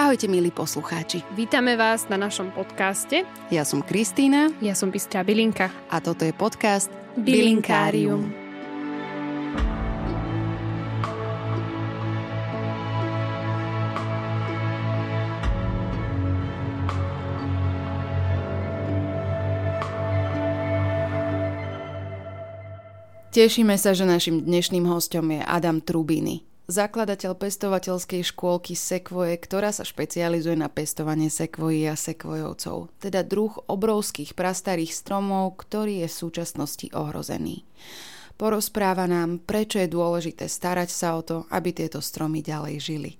Ahojte milí poslucháči. Vítame vás na našom podcaste. Ja som Kristýna. Ja som Bystrá Bilinka. A toto je podcast Bilinkárium. Tešíme sa, že našim dnešným hostom je Adam Trubiny, zakladateľ pestovateľskej škôlky Sekvoje, ktorá sa špecializuje na pestovanie sekvojí a sekvojovcov, teda druh obrovských prastarých stromov, ktorý je v súčasnosti ohrozený. Porozpráva nám, prečo je dôležité starať sa o to, aby tieto stromy ďalej žili.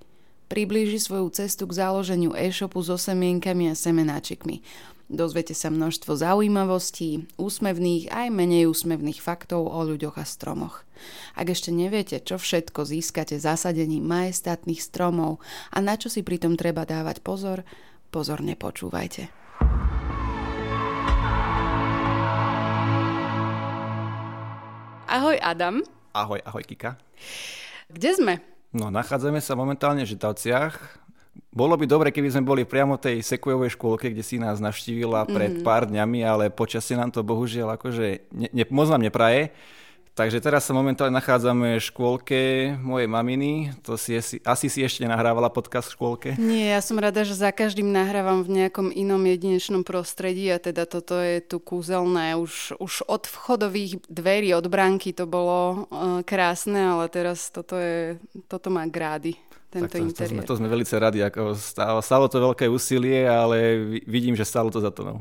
Priblíži svoju cestu k založeniu e-shopu so semienkami a semenáčikmi. Dozviete sa množstvo zaujímavostí, úsmevných aj menej úsmevných faktov o ľuďoch a stromoch. Ak ešte neviete, čo všetko získate zasadením majestátnych stromov a na čo si pritom treba dávať pozor, pozorne počúvajte. Ahoj Adam. Ahoj, ahoj Kika. Kde sme? No, nachádzame sa momentálne v Žitavciach, bolo by dobre, keby sme boli priamo v tej sekujovej škôlke, kde si nás navštívila pred mm. pár dňami, ale počasie nám to bohužiaľ akože ne, ne, moc nám nepraje. Takže teraz sa momentálne nachádzame v škôlke mojej maminy. To si asi, si ešte nahrávala podcast v škôlke? Nie, ja som rada, že za každým nahrávam v nejakom inom jedinečnom prostredí a teda toto je tu kúzelné. Už, už od vchodových dverí, od bránky to bolo uh, krásne, ale teraz toto, je, toto má grády tento tak to, To sme, to sme veľmi radi. Ako stalo, stalo to veľké úsilie, ale vidím, že stalo to za to. No.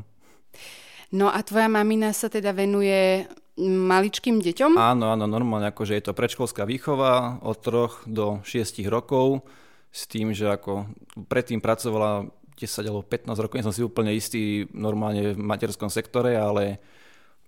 no a tvoja mamina sa teda venuje maličkým deťom? Áno, áno, normálne, akože je to predškolská výchova od 3 do 6 rokov s tým, že ako predtým pracovala 10 alebo 15 rokov, nie som si úplne istý normálne v materskom sektore, ale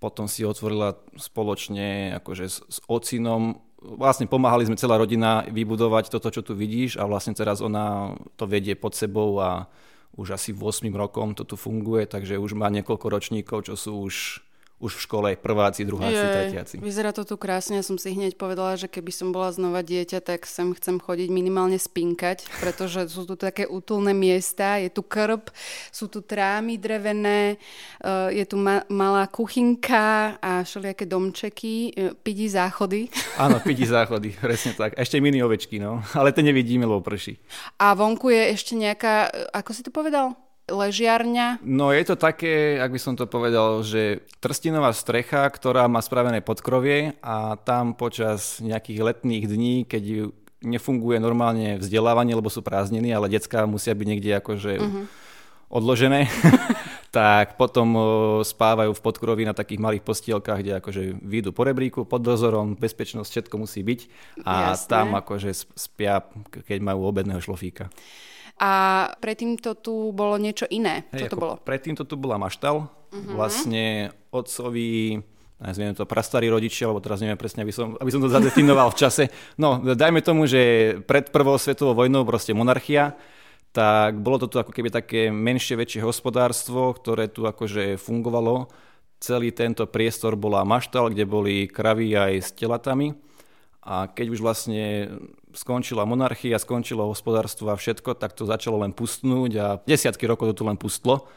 potom si otvorila spoločne akože s, s ocinom vlastne pomáhali sme celá rodina vybudovať toto, čo tu vidíš a vlastne teraz ona to vedie pod sebou a už asi 8 rokom to tu funguje, takže už má niekoľko ročníkov, čo sú už už v škole prváci, druháci, Jej, tretiaci. Vyzerá to tu krásne, ja som si hneď povedala, že keby som bola znova dieťa, tak sem chcem chodiť minimálne spinkať, pretože sú tu také útulné miesta, je tu krb, sú tu trámy drevené, eh, je tu ma- malá kuchynka a všelijaké domčeky, eh, pidi záchody. Áno, pidi záchody, presne tak. Ešte mini ovečky, no, ale to nevidíme, lebo prší. A vonku je ešte nejaká, eh, ako si to povedal? Ležiarňa? No je to také, ak by som to povedal, že trstinová strecha, ktorá má spravené podkrovie a tam počas nejakých letných dní, keď nefunguje normálne vzdelávanie, lebo sú prázdniny, ale decka musia byť niekde akože uh-huh. odložené, tak potom spávajú v podkroví na takých malých postielkach, kde akože výjdu po rebríku, pod dozorom, bezpečnosť, všetko musí byť a Jasné. tam akože spia, keď majú obedného šlofíka. A predtým to tu bolo niečo iné. Hey, Čo to bolo? Predtým to tu bola maštal. Uh-huh. Vlastne otcovi nazvime to prastarí rodičia, lebo teraz neviem presne, aby som, aby som to zadefinoval v čase. No, dajme tomu, že pred prvou svetovou vojnou proste monarchia, tak bolo to tu ako keby také menšie, väčšie hospodárstvo, ktoré tu akože fungovalo. Celý tento priestor bola maštal, kde boli kravy aj s telatami. A keď už vlastne skončila monarchia, skončilo hospodárstvo a všetko, tak to začalo len pustnúť a desiatky rokov to tu len pustlo.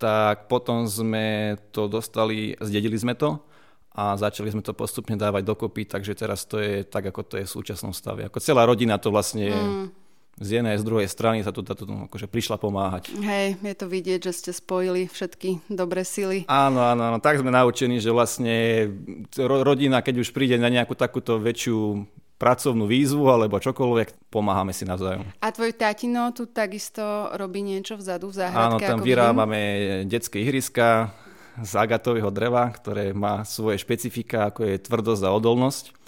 Tak potom sme to dostali, zdedili sme to a začali sme to postupne dávať dokopy, takže teraz to je tak, ako to je v súčasnom stave. Ako celá rodina to vlastne mm. z jednej, z druhej strany sa tu táto akože prišla pomáhať. Hej, je to vidieť, že ste spojili všetky dobré sily. Áno, áno, áno, tak sme naučení, že vlastne rodina, keď už príde na nejakú takúto väčšiu pracovnú výzvu alebo čokoľvek, pomáhame si navzájom. A tvoj tatino tu takisto robí niečo vzadu v záhradke? Áno, tam vyrábame vidím? detské ihriska z agatového dreva, ktoré má svoje špecifika, ako je tvrdosť a odolnosť.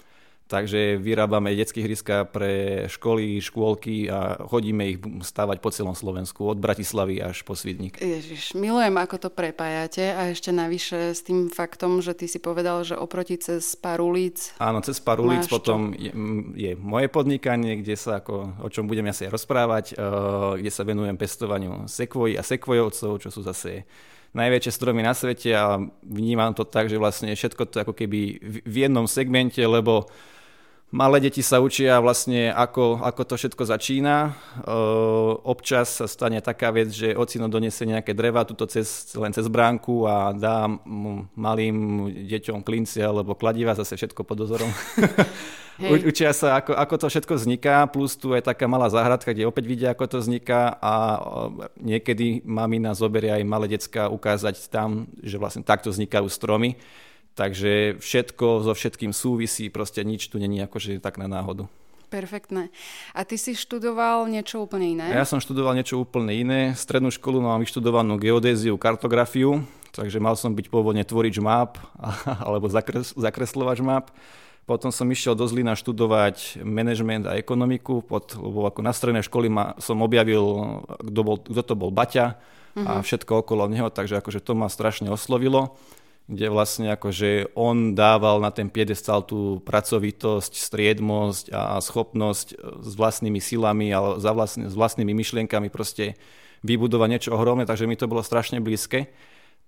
Takže vyrábame detské hryska pre školy, škôlky a chodíme ich stavať po celom Slovensku, od Bratislavy až po Svidník. Ježiš, milujem, ako to prepájate a ešte navyše s tým faktom, že ty si povedal, že oproti cez pár ulic. Áno, cez pár ulic potom je, je moje podnikanie, kde sa ako, o čom budem asi rozprávať, uh, kde sa venujem pestovaniu sekvojí a sekvojovcov, čo sú zase najväčšie stromy na svete a vnímam to tak, že vlastne všetko to ako keby v jednom segmente, lebo Malé deti sa učia vlastne, ako, ako to všetko začína. E, občas sa stane taká vec, že ocino donesie nejaké dreva tuto cez, len cez bránku a dá malým deťom klinci alebo kladiva, zase všetko pod dozorom. Hej. Učia sa, ako, ako to všetko vzniká, plus tu je taká malá záhradka, kde opäť vidia, ako to vzniká a niekedy mamina zoberie aj malé decka ukázať tam, že vlastne takto vznikajú stromy Takže všetko so všetkým súvisí, proste nič tu není akože tak na náhodu. Perfektné. A ty si študoval niečo úplne iné? Ja som študoval niečo úplne iné. Strednú školu mám vyštudovanú geodéziu, kartografiu, takže mal som byť pôvodne tvorič map alebo zakres, zakreslovač map. Potom som išiel do Zlína študovať management a ekonomiku, pod, lebo ako na strednej školy ma, som objavil, kto, bol, kto to bol Baťa uh-huh. a mhm. všetko okolo neho, takže akože to ma strašne oslovilo kde vlastne akože on dával na ten piedestal tú pracovitosť, striedmosť a schopnosť e, s vlastnými silami a za vlastne, s vlastnými myšlienkami proste vybudovať niečo ohromné, takže mi to bolo strašne blízke.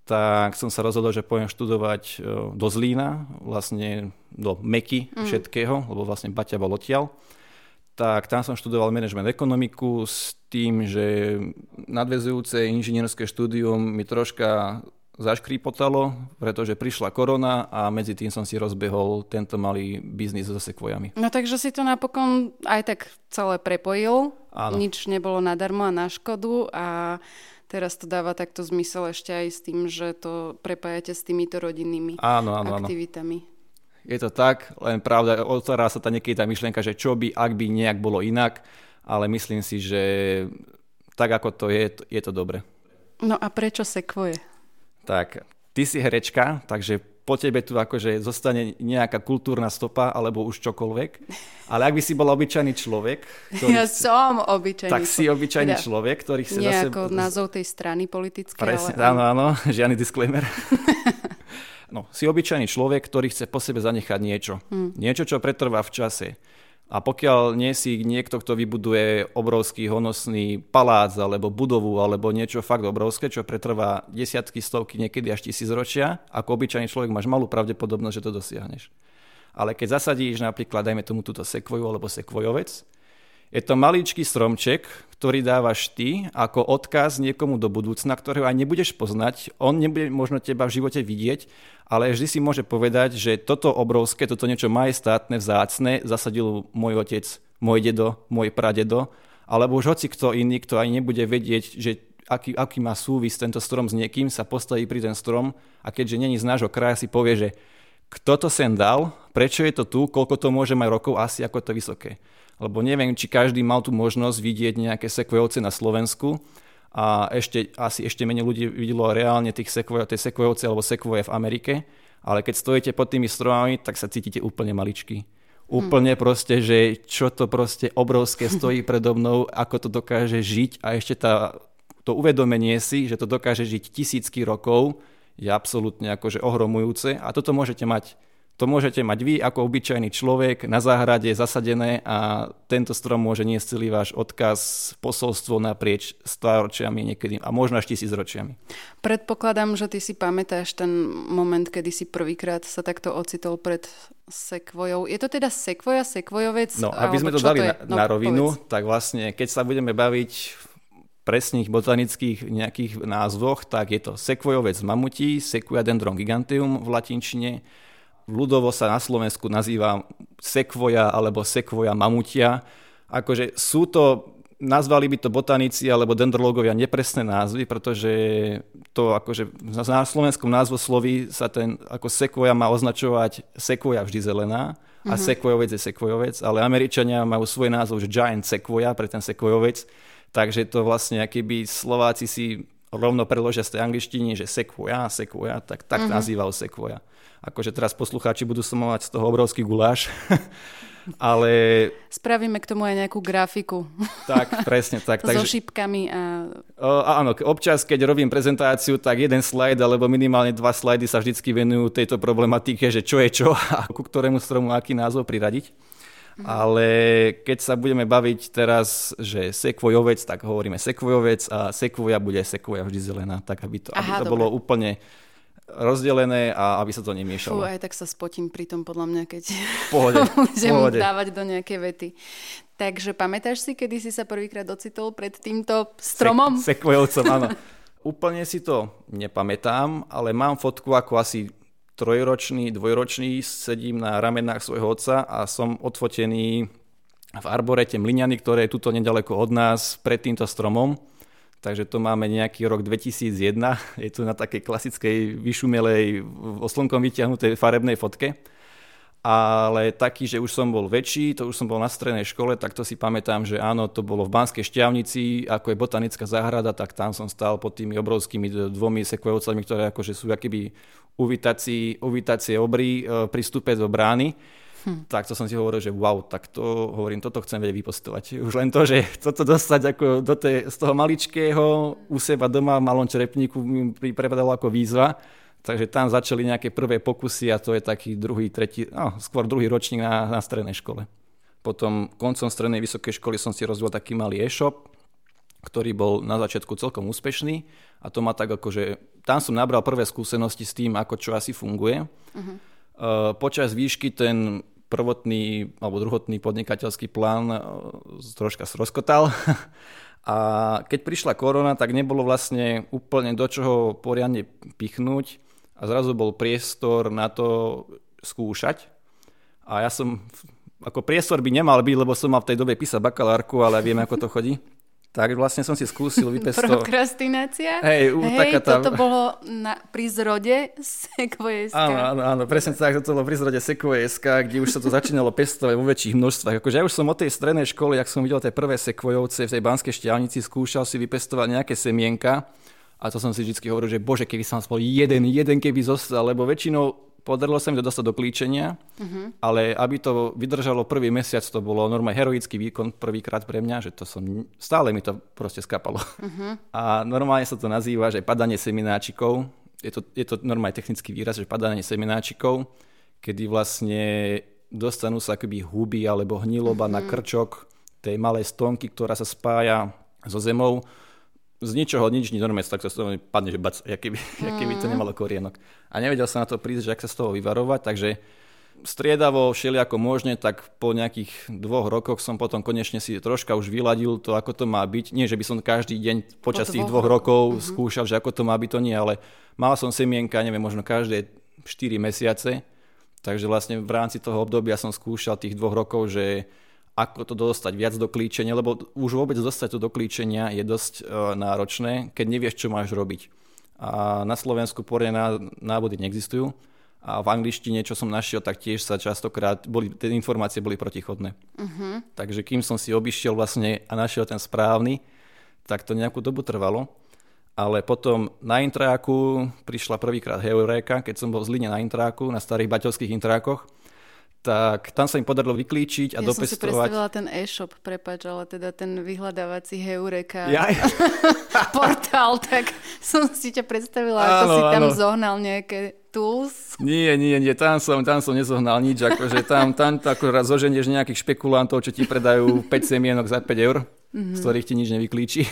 Tak som sa rozhodol, že pôjdem študovať e, do Zlína, vlastne do Meky mm. všetkého, lebo vlastne Baťa bol odtiaľ. Tak tam som študoval management ekonomiku s tým, že nadvezujúce inžinierské štúdium mi troška zaškrípotalo, pretože prišla korona a medzi tým som si rozbehol tento malý biznis so sekvojami. No takže si to napokon aj tak celé prepojil, Áno. nič nebolo nadarmo a na škodu a teraz to dáva takto zmysel ešte aj s tým, že to prepájate s týmito rodinnými áno, áno, aktivitami. Áno. Je to tak, len pravda, otvára sa tá niekedy tá myšlienka, že čo by, ak by nejak bolo inak, ale myslím si, že tak ako to je, je to dobre. No a prečo sekvoje? Tak, ty si herečka, takže po tebe tu akože zostane nejaká kultúrna stopa alebo už čokoľvek. Ale ak by si bol obyčajný človek... Ktorý ja som obyčajný Tak si obyčajný teda, človek, ktorý chce zase... ako názov tej strany politické. Presne, ale... áno, áno, žiadny disclaimer. no, si obyčajný človek, ktorý chce po sebe zanechať niečo. Hmm. Niečo, čo pretrvá v čase. A pokiaľ nie si niekto, kto vybuduje obrovský honosný palác alebo budovu alebo niečo fakt obrovské, čo pretrvá desiatky, stovky, niekedy až tisíc ročia, ako obyčajný človek máš malú pravdepodobnosť, že to dosiahneš. Ale keď zasadíš napríklad, dajme tomu túto sekvoju alebo sekvojovec, je to maličký stromček, ktorý dávaš ty ako odkaz niekomu do budúcna, ktorého aj nebudeš poznať. On nebude možno teba v živote vidieť, ale vždy si môže povedať, že toto obrovské, toto niečo majestátne, vzácne zasadil môj otec, môj dedo, môj pradedo, alebo už hoci kto iný, kto aj nebude vedieť, že aký, aký má súvis tento strom s niekým, sa postaví pri ten strom a keďže není z nášho kraja, si povie, že kto to sem dal, prečo je to tu, koľko to môže mať rokov, asi ako to vysoké lebo neviem, či každý mal tú možnosť vidieť nejaké sekvojovce na Slovensku a ešte, asi ešte menej ľudí videlo reálne tých sekvoj, tie sekvojovce alebo sekvoje v Amerike, ale keď stojíte pod tými stromami, tak sa cítite úplne maličky. Úplne hmm. proste, že čo to proste obrovské stojí predo mnou, ako to dokáže žiť a ešte tá, to uvedomenie si, že to dokáže žiť tisícky rokov, je absolútne akože ohromujúce a toto môžete mať to môžete mať vy ako obyčajný človek na záhrade zasadené a tento strom môže niesť celý váš odkaz, posolstvo naprieč stáročiami niekedy a možno až tisícročiami. Predpokladám, že ty si pamätáš ten moment, kedy si prvýkrát sa takto ocitol pred sekvojou. Je to teda sekvoja, sekvojovec? No, aby sme to dali to na, no, na rovinu, povedz. tak vlastne, keď sa budeme baviť presných botanických nejakých názvoch, tak je to sekvojovec mamutí, sequoia dendron giganteum v latinčine, ľudovo sa na Slovensku nazýva sekvoja alebo sekvoja mamutia. Akože sú to, nazvali by to botanici alebo dendrológovia nepresné názvy, pretože to akože na slovenskom názvosloví sa ten ako sekvoja má označovať sekvoja vždy zelená a mm-hmm. sekvojovec je sekvojovec, ale Američania majú svoj názov, že giant sekvoja pre ten sekvojovec, takže to vlastne akýby Slováci si rovno preložia z tej angličtiny, že sekvoja, sekvoja, tak, tak mm-hmm. nazýval sekvoja akože teraz poslucháči budú mať z toho obrovský guláš, ale... Spravíme k tomu aj nejakú grafiku. Tak, presne tak. so takže... šipkami a... O, áno, občas, keď robím prezentáciu, tak jeden slajd alebo minimálne dva slajdy sa vždycky venujú tejto problematike, že čo je čo a ku ktorému stromu aký názov priradiť. Mhm. Ale keď sa budeme baviť teraz, že sekvojovec, tak hovoríme sekvojovec a sekvoja bude sekvoja vždy zelená, tak aby to, Aha, aby to bolo úplne rozdelené a aby sa to nemiešalo. Fú, aj tak sa spotím pri tom podľa mňa, keď pohode, budem pohode. dávať do nejaké vety. Takže pamätáš si, kedy si sa prvýkrát ocitol pred týmto stromom? Sek- sekvojovcom, áno. Úplne si to nepamätám, ale mám fotku ako asi trojročný, dvojročný, sedím na ramenách svojho otca a som odfotený v arborete Mliňany, ktoré je tuto nedaleko od nás, pred týmto stromom. Takže to máme nejaký rok 2001. Je tu na takej klasickej vyšumelej, oslnkom vyťahnutej farebnej fotke. Ale taký, že už som bol väčší, to už som bol na strednej škole, tak to si pamätám, že áno, to bolo v Banskej šťavnici, ako je botanická záhrada, tak tam som stál pod tými obrovskými dvomi sekvojovcami, ktoré akože sú akýby uvítací, uvítacie obry e, pri do brány. Hm. Tak to som si hovoril, že wow, tak to hovorím, toto chcem vedieť vypostovať. Už len to, že toto dostať ako do tej, z toho maličkého u seba doma v malom črepníku mi pripadalo ako výzva. Takže tam začali nejaké prvé pokusy a to je taký druhý, tretí, no, skôr druhý ročník na, na strednej škole. Potom koncom strednej vysokej školy som si rozvíjal taký malý e-shop, ktorý bol na začiatku celkom úspešný a to ma tak akože, tam som nabral prvé skúsenosti s tým, ako čo asi funguje. Uh-huh. Počas výšky ten prvotný alebo druhotný podnikateľský plán e, troška sroskotal. A keď prišla korona, tak nebolo vlastne úplne do čoho poriadne pichnúť a zrazu bol priestor na to skúšať. A ja som, ako priestor by nemal byť, lebo som mal v tej dobe písať bakalárku, ale vieme, ako to chodí tak vlastne som si skúsil vypestovať. Prokrastinácia? Hej, Hej taká tá... toto bolo na, pri zrode Sequoia Áno, áno, áno, presne tak, toto bolo pri zrode Sequoia kde už sa to začínalo pestovať vo väčších množstvách. Akože ja už som od tej strednej školy, ak som videl tie prvé sekvojovce v tej banskej šťavnici, skúšal si vypestovať nejaké semienka a to som si vždy hovoril, že bože, keby som aspoň jeden, jeden keby zostal, lebo väčšinou Podarilo sa mi to dostať do klíčenia, uh-huh. ale aby to vydržalo prvý mesiac, to bolo normálne heroický výkon prvýkrát pre mňa, že to som, stále mi to proste skapalo. Uh-huh. A normálne sa to nazýva, že padanie semináčikov. Je to, je to normálne technický výraz, že padanie semináčikov, kedy vlastne dostanú sa akoby huby alebo hniloba uh-huh. na krčok tej malej stonky, ktorá sa spája so zemou z ničoho nič, nič normálne, tak sa z toho padne, že bac, aký by, mm. aký by to nemalo korienok. A nevedel sa na to prísť, že ak sa z toho vyvarovať, takže striedavo, všelijako možne, tak po nejakých dvoch rokoch som potom konečne si troška už vyladil to, ako to má byť. Nie, že by som každý deň počas po tých dvoch rokov mm-hmm. skúšal, že ako to má byť, to nie, ale mal som semienka, neviem, možno každé 4 mesiace, takže vlastne v rámci toho obdobia som skúšal tých dvoch rokov, že ako to dostať viac do klíčenia, lebo už vôbec dostať to do klíčenia je dosť uh, náročné, keď nevieš, čo máš robiť. A na Slovensku poriadne návody neexistujú a v angličtine, čo som našiel, tak tiež sa častokrát, boli, tie informácie boli protichodné. Uh-huh. Takže kým som si obišiel vlastne a našiel ten správny, tak to nejakú dobu trvalo. Ale potom na intráku prišla prvýkrát Heuréka, keď som bol v Zline na intráku, na starých baťovských intrákoch tak tam sa im podarilo vyklíčiť a ja dopestovať. Ja som si predstavila ten e-shop, prepač, ale teda ten vyhľadávací Heureka ja? portál, tak som si ťa predstavila, ako áno, si tam áno. zohnal nejaké tools. Nie, nie, nie, tam som, tam som nezohnal nič, akože tam, tam to akorát zoženieš nejakých špekulantov, čo ti predajú 5 semienok za 5 eur, mm-hmm. z ktorých ti nič nevyklíči.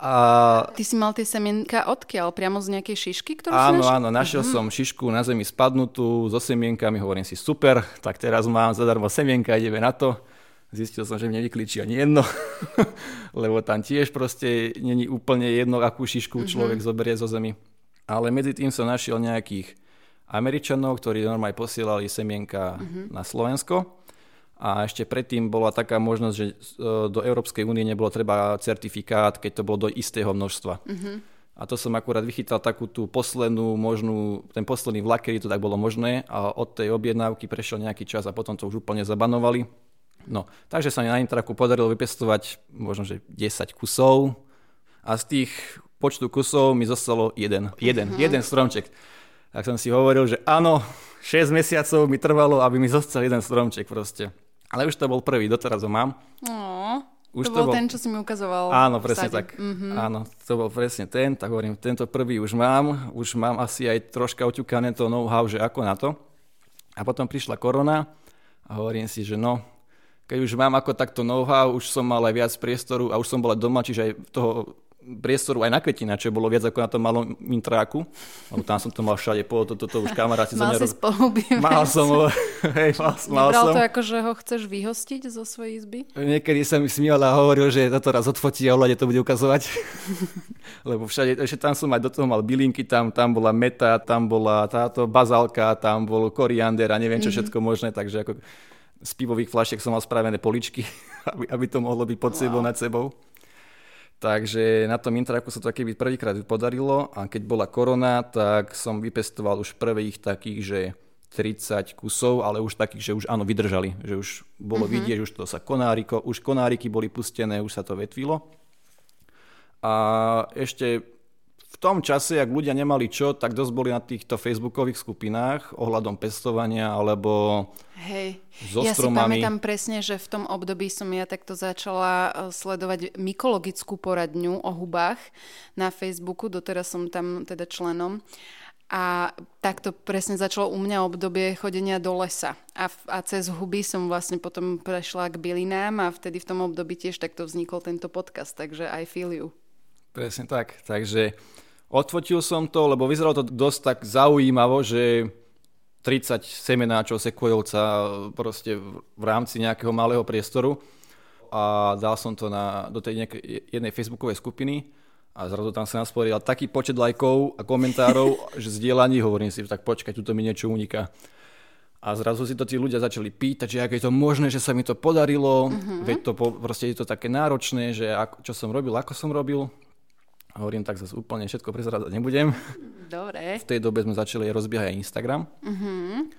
A... Ty si mal tie semienka odkiaľ? Priamo z nejakej šišky, ktorú áno, si našiel? Áno, našiel uh-huh. som šišku na zemi spadnutú so semienkami, hovorím si super, tak teraz mám zadarmo semienka, ideme na to. Zistil som, že mne nevyklíči ani jedno, lebo tam tiež proste není úplne jedno, akú šišku uh-huh. človek zoberie zo zemi. Ale medzi tým som našiel nejakých Američanov, ktorí normálne posielali semienka uh-huh. na Slovensko a ešte predtým bola taká možnosť, že e, do Európskej únie nebolo treba certifikát, keď to bolo do istého množstva. Uh-huh. A to som akurát vychytal takú tú poslednú možnú, ten posledný vlak, kedy to tak bolo možné a od tej objednávky prešiel nejaký čas a potom to už úplne zabanovali. No, takže sa mi na Intraku podarilo vypestovať možno, že 10 kusov a z tých počtu kusov mi zostalo jeden, jeden, uh-huh. jeden stromček. Tak som si hovoril, že áno, 6 mesiacov mi trvalo, aby mi zostal jeden stromček proste. Ale už to bol prvý, doteraz ho mám. Oh, už to, to bol ten, čo si mi ukazoval. Áno, presne tak. Mm-hmm. Áno, to bol presne ten, tak hovorím, tento prvý už mám, už mám asi aj troška oťukané to know-how, že ako na to. A potom prišla korona a hovorím si, že no, keď už mám ako takto know-how, už som mal aj viac priestoru a už som bola doma, čiže aj toho priestoru aj na kvetina, čo bolo viac ako na tom malom intráku, lebo tam som to mal všade, po toto to, to už kamaráti mal si spolubývať. Mal som, hej, mal, mal Nebral som. to ako, že ho chceš vyhostiť zo svojej izby? Niekedy sa mi smial a hovoril, že toto raz odfotí a ohľade to bude ukazovať. lebo všade, ešte tam som aj do toho mal bylinky, tam, tam bola meta, tam bola táto bazálka, tam bol koriander a neviem čo mm-hmm. všetko možné, takže ako z pivových flašiek som mal spravené poličky, aby, aby to mohlo byť pod sebou, wow. nad sebou. Takže na tom intraku sa to keby prvýkrát podarilo a keď bola korona, tak som vypestoval už prvých takých, že 30 kusov, ale už takých, že už áno, vydržali, že už bolo mm-hmm. vidieť, že už to sa konáriko, už konáriky boli pustené, už sa to vetvilo. A ešte v tom čase, ak ľudia nemali čo, tak dosť boli na týchto facebookových skupinách ohľadom pestovania alebo Hej. so ja stromami. si pamätám presne, že v tom období som ja takto začala e, sledovať mykologickú poradňu o hubách na Facebooku, doteraz som tam teda členom. A takto presne začalo u mňa obdobie chodenia do lesa. A, a cez huby som vlastne potom prešla k bylinám a vtedy v tom období tiež takto vznikol tento podcast, takže I feel you. Presne tak. Takže odfotil som to, lebo vyzeralo to dosť tak zaujímavo, že 30 semenáčov sekvojovca proste v rámci nejakého malého priestoru a dal som to na, do tej nejakej, jednej facebookovej skupiny a zrazu tam sa nasporil taký počet lajkov a komentárov, že zdieľaní, hovorím si, tak počkaj, tu mi niečo uniká. A zrazu si to tí ľudia začali pýtať, že ako je to možné, že sa mi to podarilo, uh-huh. veď to proste je to také náročné, že ako, čo som robil, ako som robil. Hovorím, tak zase úplne všetko prezradzať nebudem. Dobre. V tej dobe sme začali rozbiehať aj Instagram, uh-huh.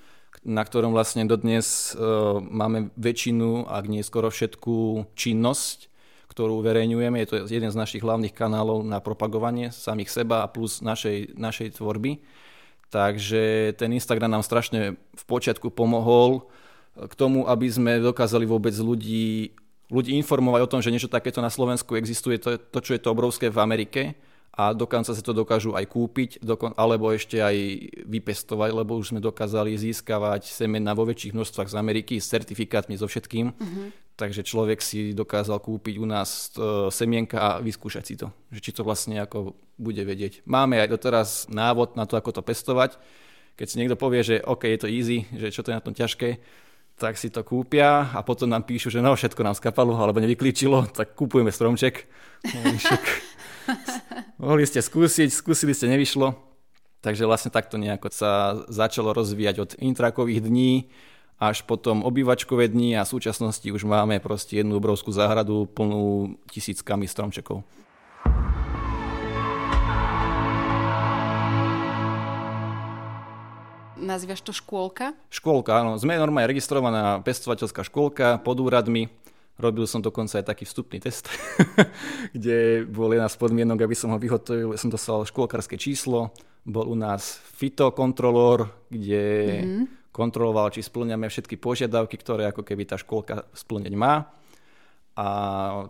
na ktorom vlastne dodnes uh, máme väčšinu, ak nie skoro všetku činnosť, ktorú uverejňujeme. Je to jeden z našich hlavných kanálov na propagovanie samých seba a plus našej, našej tvorby. Takže ten Instagram nám strašne v počiatku pomohol k tomu, aby sme dokázali vôbec ľudí ľudí informovať o tom, že niečo takéto na Slovensku existuje, to, to čo je to obrovské v Amerike a dokonca sa to dokážu aj kúpiť, dokon, alebo ešte aj vypestovať, lebo už sme dokázali získavať semena vo väčších množstvách z Ameriky s certifikátmi so všetkým. Uh-huh. Takže človek si dokázal kúpiť u nás uh, semienka a vyskúšať si to, že či to vlastne ako bude vedieť. Máme aj doteraz návod na to, ako to pestovať. Keď si niekto povie, že OK, je to easy, že čo to je na tom ťažké, tak si to kúpia a potom nám píšu, že no všetko nám skapalo alebo nevyklíčilo, tak kúpujeme stromček. Mohli ste skúsiť, skúsili ste, nevyšlo. Takže vlastne takto nejako sa začalo rozvíjať od intrakových dní až potom obývačkové dni a v súčasnosti už máme proste jednu obrovskú záhradu plnú tisíckami stromčekov. Nazývaš to škôlka? Škôlka, áno. Sme normálne registrovaná pestovateľská škôlka pod úradmi. Robil som dokonca aj taký vstupný test, kde bol jedna z podmienok, aby som ho vyhotovil. Som dostal škôlkarské číslo. Bol u nás fitokontrolór, kde mm-hmm. kontroloval, či splňame všetky požiadavky, ktoré ako keby tá škôlka splňať má a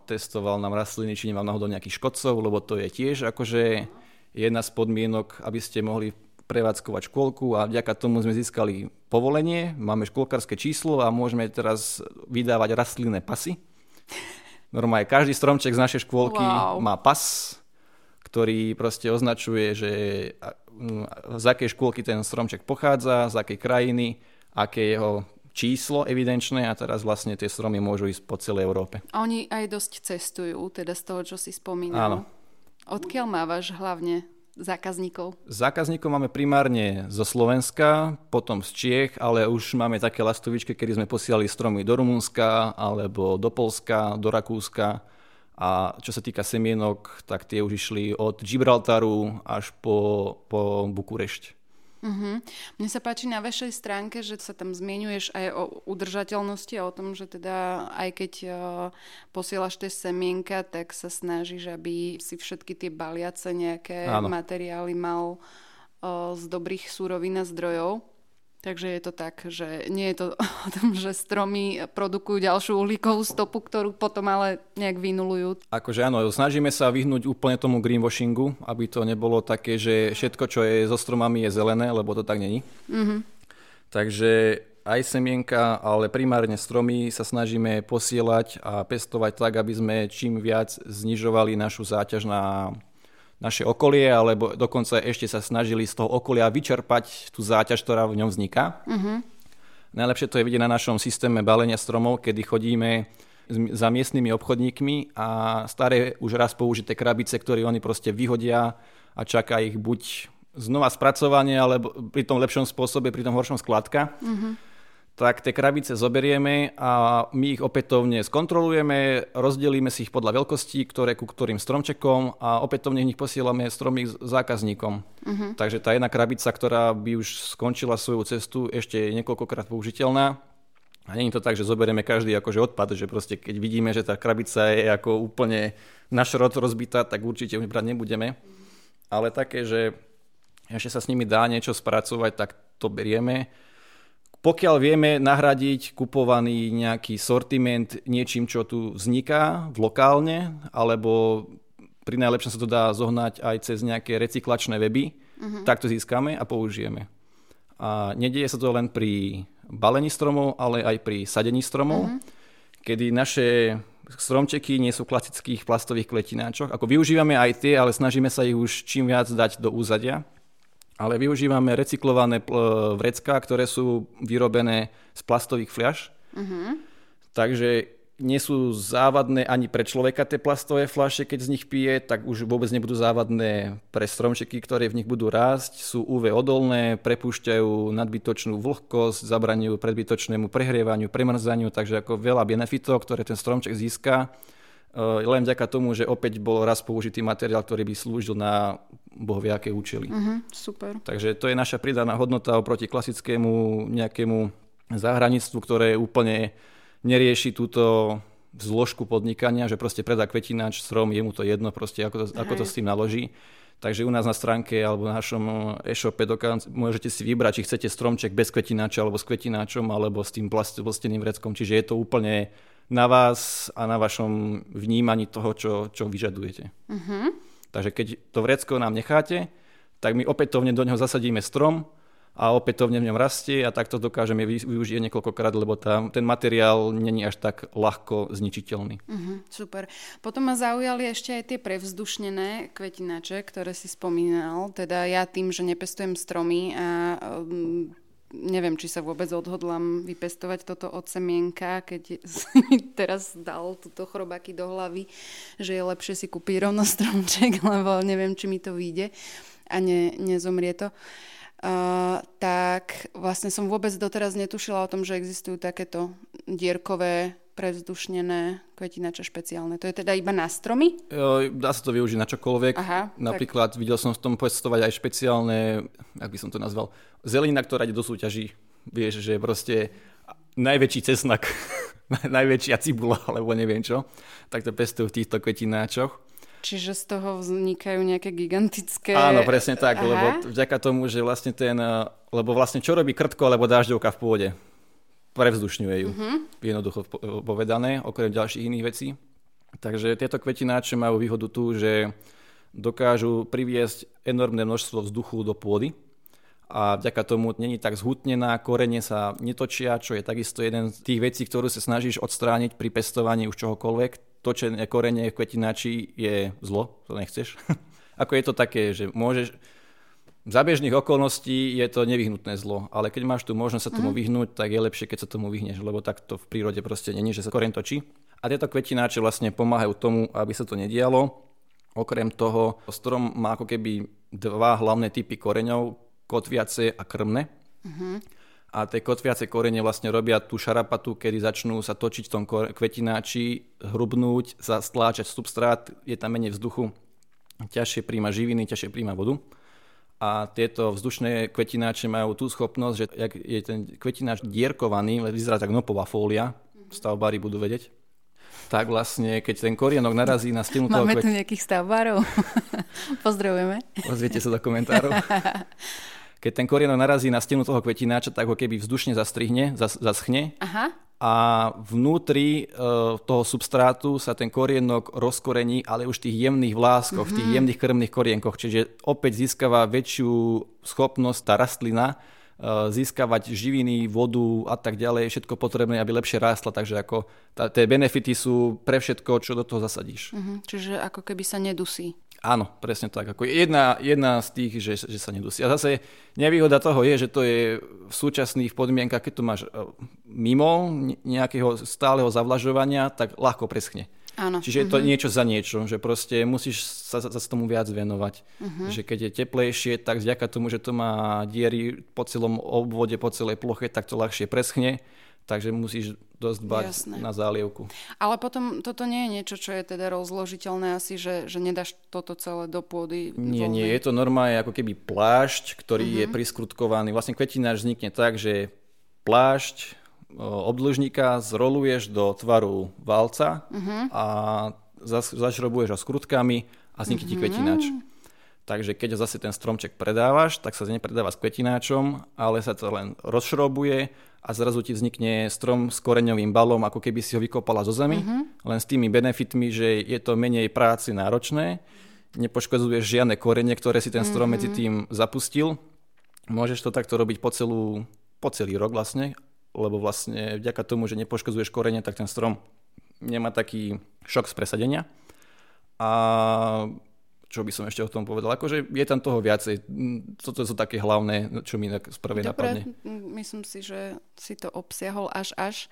testoval nám rastliny, či nemám náhodou nejakých škodcov, lebo to je tiež akože jedna z podmienok, aby ste mohli prevádzkovať škôlku a vďaka tomu sme získali povolenie, máme škôlkarské číslo a môžeme teraz vydávať rastlinné pasy. Normálne každý stromček z našej škôlky wow. má pas, ktorý proste označuje, že z akej škôlky ten stromček pochádza, z akej krajiny, aké je jeho číslo evidenčné a teraz vlastne tie stromy môžu ísť po celej Európe. A oni aj dosť cestujú, teda z toho, čo si spomínal. Áno. Odkiaľ mávaš hlavne zákazníkov? Zákazníkov máme primárne zo Slovenska, potom z Čiech, ale už máme také lastovičky, kedy sme posielali stromy do Rumunska, alebo do Polska, do Rakúska. A čo sa týka semienok, tak tie už išli od Gibraltaru až po, po Bukurešť. Uh-huh. Mne sa páči na vašej stránke, že sa tam zmienuješ aj o udržateľnosti a o tom, že teda aj keď uh, posielaš tie semienka, tak sa snažíš, aby si všetky tie baliace nejaké Áno. materiály mal uh, z dobrých súrovín a zdrojov. Takže je to tak, že nie je to o tom, že stromy produkujú ďalšiu uhlíkovú stopu, ktorú potom ale nejak vynulujú. Akože áno, snažíme sa vyhnúť úplne tomu greenwashingu, aby to nebolo také, že všetko, čo je so stromami, je zelené, lebo to tak není. Mm-hmm. Takže aj semienka, ale primárne stromy sa snažíme posielať a pestovať tak, aby sme čím viac znižovali našu záťaž na naše okolie, alebo dokonca ešte sa snažili z toho okolia vyčerpať tú záťaž, ktorá v ňom vzniká. Uh-huh. Najlepšie to je vidieť na našom systéme balenia stromov, kedy chodíme za miestnymi obchodníkmi a staré už raz použité krabice, ktoré oni proste vyhodia a čaká ich buď znova spracovanie, alebo pri tom lepšom spôsobe, pri tom horšom skladka. Uh-huh tak tie krabice zoberieme a my ich opätovne skontrolujeme, rozdelíme si ich podľa veľkostí, ktoré ku ktorým stromčekom a opätovne ich posielame stromy zákazníkom. Uh-huh. Takže tá jedna krabica, ktorá by už skončila svoju cestu, ešte je niekoľkokrát použiteľná. A je to tak, že zoberieme každý akože odpad, že proste keď vidíme, že tá krabica je ako úplne na šrot rozbitá, tak určite už brať nebudeme. Ale také, že ešte sa s nimi dá niečo spracovať, tak to berieme. Pokiaľ vieme nahradiť kupovaný nejaký sortiment niečím, čo tu vzniká v lokálne, alebo pri najlepšom sa to dá zohnať aj cez nejaké recyklačné weby, uh-huh. tak to získame a použijeme. A nedieje sa to len pri balení stromov, ale aj pri sadení stromov, uh-huh. kedy naše stromčeky nie sú v klasických plastových kletináčoch. Ako využívame aj tie, ale snažíme sa ich už čím viac dať do úzadia ale využívame recyklované vrecká, ktoré sú vyrobené z plastových fľaš. Uh-huh. Takže nie sú závadné ani pre človeka tie plastové fľaše, keď z nich pije, tak už vôbec nebudú závadné pre stromčeky, ktoré v nich budú rásť. Sú UV odolné, prepúšťajú nadbytočnú vlhkosť, zabraňujú predbytočnému prehrievaniu, premrzaniu, takže ako veľa benefitov, ktoré ten stromček získa len vďaka tomu, že opäť bol raz použitý materiál, ktorý by slúžil na bohviaké účely. Uh-huh, super. Takže to je naša pridaná hodnota oproti klasickému nejakému zahraničstvu, ktoré úplne nerieši túto zložku podnikania, že proste predá kvetináč, strom, je mu to jedno, proste ako to, ako to s tým naloží. Takže u nás na stránke alebo na našom e-shope dokonca môžete si vybrať, či chcete stromček bez kvetináča alebo s kvetináčom alebo s tým plastostenným vreckom. Čiže je to úplne na vás a na vašom vnímaní toho, čo, čo vyžadujete. Uh-huh. Takže keď to vrecko nám necháte, tak my opätovne do neho zasadíme strom a opätovne v ňom rastie a takto dokážeme využiť niekoľkokrát, lebo tam, ten materiál není až tak ľahko zničiteľný. Uh-huh, super. Potom ma zaujali ešte aj tie prevzdušnené kvetinače, ktoré si spomínal. Teda ja tým, že nepestujem stromy a um, neviem, či sa vôbec odhodlám vypestovať toto od semienka, keď mi teraz dal túto chrobáky do hlavy, že je lepšie si kúpiť rovno stromček, lebo neviem, či mi to vyjde a ne, nezomrie to. Uh, tak vlastne som vôbec doteraz netušila o tom, že existujú takéto dierkové prevzdušnené kvetinače špeciálne. To je teda iba na stromy? Dá sa to využiť na čokoľvek. Aha, Napríklad tak... videl som v tom pestovať aj špeciálne, ak by som to nazval, zelina, ktorá ide do súťaží. Vieš, že proste najväčší cesnak, najväčšia cibula, alebo neviem čo, tak to pestujú v týchto kvetináčoch. Čiže z toho vznikajú nejaké gigantické... Áno, presne tak, Aha. lebo vďaka tomu, že vlastne ten, lebo vlastne čo robí krtko alebo dážďovka v pôde? Prevzdušňuje ju, uh-huh. jednoducho povedané, okrem ďalších iných vecí. Takže tieto kvetináče majú výhodu tu, že dokážu priviesť enormné množstvo vzduchu do pôdy, a vďaka tomu není tak zhutnená, korene sa netočia, čo je takisto jeden z tých vecí, ktorú sa snažíš odstrániť pri pestovaní už čohokoľvek. Točené korene v kvetináči je zlo, to nechceš. Ako je to také, že môžeš, za bežných okolností je to nevyhnutné zlo, ale keď máš tu možnosť sa tomu mhm. vyhnúť, tak je lepšie, keď sa tomu vyhneš, lebo tak to v prírode proste není, že sa koreň točí. A tieto kvetináče vlastne pomáhajú tomu, aby sa to nedialo. Okrem toho, strom má ako keby dva hlavné typy koreňov, kotviace a krmné. Uh-huh. A tie kotviace korene vlastne robia tú šarapatu, kedy začnú sa točiť v tom kvetináči, hrubnúť, stláčať substrát, je tam menej vzduchu, ťažšie príjma živiny, ťažšie príjma vodu. A tieto vzdušné kvetináče majú tú schopnosť, že jak je ten kvetináč dierkovaný, vyzerá tak nopová fólia, stavbári budú vedieť, tak vlastne, keď ten korienok narazí na stenu toho... Máme tu nejakých stavbárov. Pozdravujeme. Pozviete sa do komentárov. keď ten korienok narazí na stenu toho kvetináča, tak ho keby vzdušne zastrihne, zas, zaschne Aha. a vnútri e, toho substrátu sa ten korienok rozkorení, ale už v tých jemných vláskoch, mm-hmm. v tých mhm. jemných krmných korienkoch, čiže opäť získava väčšiu schopnosť tá rastlina získavať živiny, vodu a tak ďalej, všetko potrebné, aby lepšie rástla, takže ako tá, tie benefity sú pre všetko, čo do toho zasadíš. Uh-huh. Čiže ako keby sa nedusí. Áno, presne tak. Ako jedna, jedna z tých, že, že sa nedusí. A zase nevýhoda toho je, že to je v súčasných podmienkach, keď to máš mimo nejakého stáleho zavlažovania, tak ľahko preschne. Áno. Čiže je to uh-huh. niečo za niečo, že proste musíš sa zase tomu viac venovať. Uh-huh. Že keď je teplejšie, tak vďaka tomu, že to má diery po celom obvode, po celej ploche, tak to ľahšie preschne. Takže musíš dosť dbať Jasné. na zálievku. Ale potom toto nie je niečo, čo je teda rozložiteľné asi, že, že nedáš toto celé do pôdy? Nie, voľnej. nie, je to normálne ako keby plášť, ktorý uh-huh. je priskrutkovaný. Vlastne kvetináč vznikne tak, že plášť obdĺžnika zroluješ do tvaru valca uh-huh. a zašrobuješ ho skrutkami a vznikne uh-huh. ti kvetináč. Takže keď zase ten stromček predávaš, tak sa nepredáva s kvetináčom, ale sa to len rozšrobuje a zrazu ti vznikne strom s koreňovým balom, ako keby si ho vykopala zo zemi, uh-huh. len s tými benefitmi, že je to menej práci náročné, nepoškodzuješ žiadne korene, ktoré si ten strom uh-huh. medzi tým zapustil. Môžeš to takto robiť po, celú, po celý rok vlastne lebo vlastne vďaka tomu, že nepoškozuješ korene, tak ten strom nemá taký šok z presadenia. A čo by som ešte o tom povedal, akože je tam toho viacej. Toto sú také hlavné, čo mi tak sprve napadne. myslím si, že si to obsiahol až až.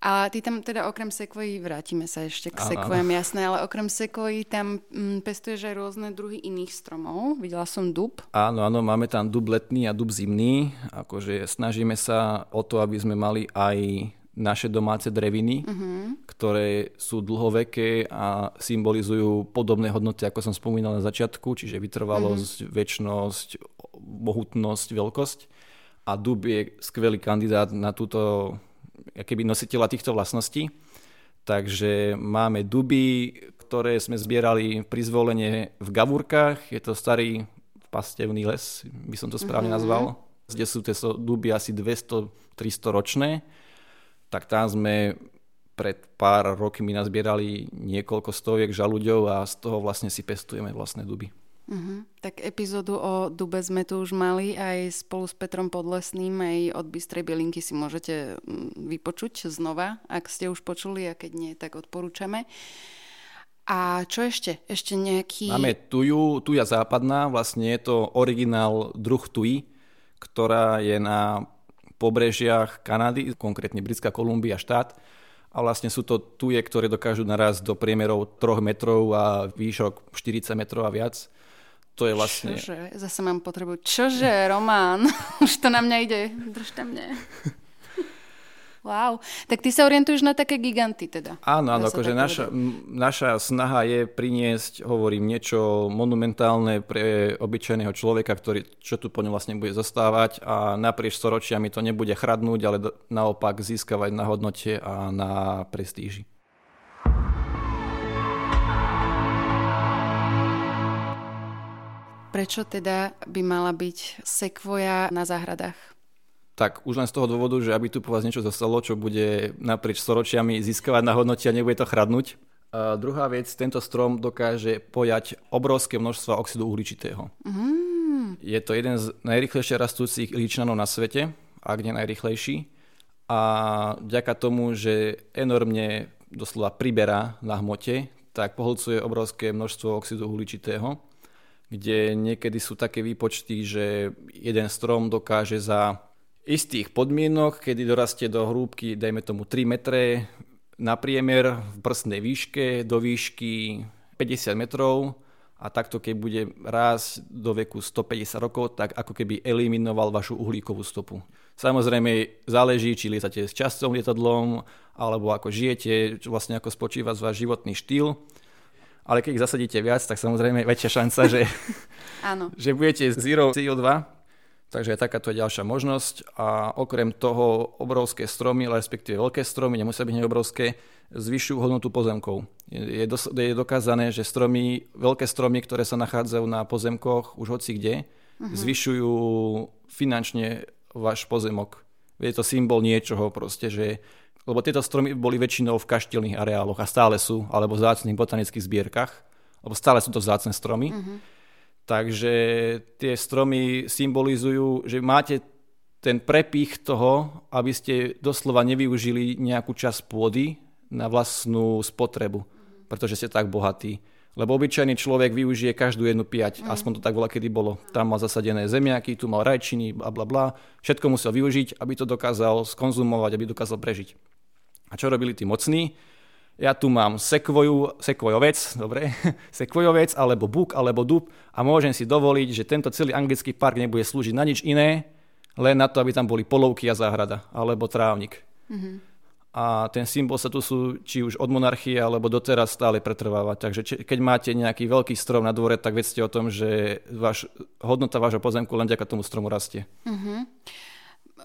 A ty tam teda okrem sekvojí, vrátime sa ešte k sekvojám, jasné, ale okrem sekvojí tam mm, pestuješ aj rôzne druhy iných stromov. Videla som dub. Áno, áno, máme tam dub letný a dub zimný. Akože snažíme sa o to, aby sme mali aj naše domáce dreviny, uh-huh. ktoré sú dlhoveké a symbolizujú podobné hodnoty, ako som spomínal na začiatku, čiže vytrvalosť, uh-huh. väčnosť, mohutnosť, veľkosť. A dub je skvelý kandidát na túto keby nositeľa týchto vlastností. Takže máme duby, ktoré sme zbierali pri zvolenie v Gavúrkach. Je to starý pastevný les, by som to správne mm-hmm. nazval. Kde sú tie duby asi 200-300 ročné. Tak tam sme pred pár rokmi nazbierali niekoľko stoviek žalúďov a z toho vlastne si pestujeme vlastné duby. Uh-huh. Tak epizódu o Dube sme tu už mali aj spolu s Petrom Podlesným, aj od Bystrej Bielinky si môžete mm, vypočuť znova, ak ste už počuli a keď nie, tak odporúčame. A čo ešte? Ešte nejaký... Máme tuju, tuja západná, vlastne je to originál druh tuji, ktorá je na pobrežiach Kanady, konkrétne Britská Kolumbia štát. A vlastne sú to tuje, ktoré dokážu naraz do priemerov 3 metrov a výšok 40 metrov a viac to je vlastne... Čože? Zase mám potrebu. Čože, Román? Už to na mňa ide. Držte mne. Wow. Tak ty sa orientuješ na také giganty teda. Áno, áno, akože naša, naša snaha je priniesť, hovorím, niečo monumentálne pre obyčajného človeka, ktorý čo tu po ňom vlastne bude zostávať a naprieč storočiami to nebude chradnúť, ale naopak získavať na hodnote a na prestíži. Prečo teda by mala byť sekvoja na záhradách? Tak už len z toho dôvodu, že aby tu po vás niečo zostalo, čo bude naprieč storočiami získavať na hodnote a nebude to chradnúť. A druhá vec, tento strom dokáže pojať obrovské množstvo oxidu uhličitého. Mm. Je to jeden z najrychlejšie rastúcich líčnanov na svete, ak nie najrychlejší. A vďaka tomu, že enormne doslova priberá na hmote, tak pohlcuje obrovské množstvo oxidu uhličitého kde niekedy sú také výpočty, že jeden strom dokáže za istých podmienok, kedy dorastie do hrúbky, dajme tomu 3 metre na priemer v prstnej výške, do výšky 50 metrov. A takto keď bude rásť do veku 150 rokov, tak ako keby eliminoval vašu uhlíkovú stopu. Samozrejme záleží, či lietate s častom lietadlom, alebo ako žijete, vlastne ako spočíva váš životný štýl. Ale keď ich zasadíte viac, tak samozrejme je väčšia šanca, že, že budete zero CO2, takže je takáto je ďalšia možnosť a okrem toho obrovské stromy, ale respektíve veľké stromy, nemusia byť neobrovské, zvyšujú hodnotu pozemkov. Je, je dokázané, že stromy, veľké stromy, ktoré sa nachádzajú na pozemkoch už hoci kde, uh-huh. zvyšujú finančne váš pozemok. Je to symbol niečoho proste, že lebo tieto stromy boli väčšinou v kaštielných areáloch a stále sú, alebo v zácných botanických zbierkach, lebo stále sú to vzácne stromy. Mm-hmm. Takže tie stromy symbolizujú, že máte ten prepich toho, aby ste doslova nevyužili nejakú časť pôdy na vlastnú spotrebu, pretože ste tak bohatí. Lebo obyčajný človek využije každú jednu piať, mm. aspoň to tak bola, kedy bolo. Tam mal zasadené zemiaky, tu mal rajčiny, bla bla bla. Všetko musel využiť, aby to dokázal skonzumovať, aby dokázal prežiť. A čo robili tí mocní? Ja tu mám sekvoju, sekvojovec, dobre, sekvojovec, alebo buk, alebo dub a môžem si dovoliť, že tento celý anglický park nebude slúžiť na nič iné, len na to, aby tam boli polovky a záhrada, alebo trávnik. Mm-hmm a ten symbol sa tu sú či už od monarchie alebo doteraz stále pretrváva. Takže či, keď máte nejaký veľký strom na dvore, tak vedzte o tom, že váš, hodnota vášho pozemku len ďaká tomu stromu rastie. Uh-huh.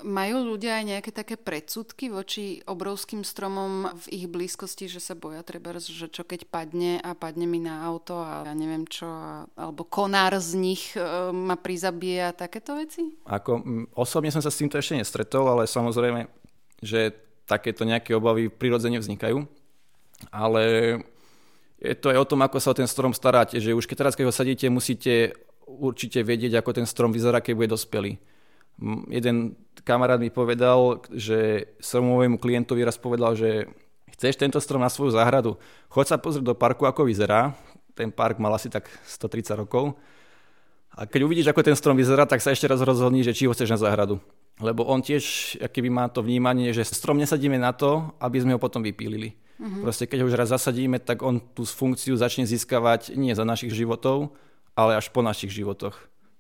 Majú ľudia aj nejaké také predsudky voči obrovským stromom v ich blízkosti, že sa boja treba, že čo keď padne a padne mi na auto a ja neviem čo, alebo konár z nich e, ma prizabije a takéto veci? Ako, osobne som sa s týmto ešte nestretol, ale samozrejme, že takéto nejaké obavy prirodzene vznikajú. Ale je to aj o tom, ako sa o ten strom staráte, že už keď teraz, keď ho sadíte, musíte určite vedieť, ako ten strom vyzerá, keď bude dospelý. Jeden kamarát mi povedal, že stromovému klientovi raz povedal, že chceš tento strom na svoju záhradu, choď sa pozrieť do parku, ako vyzerá. Ten park mal asi tak 130 rokov. A keď uvidíš, ako ten strom vyzerá, tak sa ešte raz rozhodni, že či ho chceš na záhradu lebo on tiež, keby má to vnímanie, že strom nesadíme na to, aby sme ho potom vypílili. Uh-huh. Proste keď ho už raz zasadíme, tak on tú funkciu začne získavať nie za našich životov, ale až po našich životoch.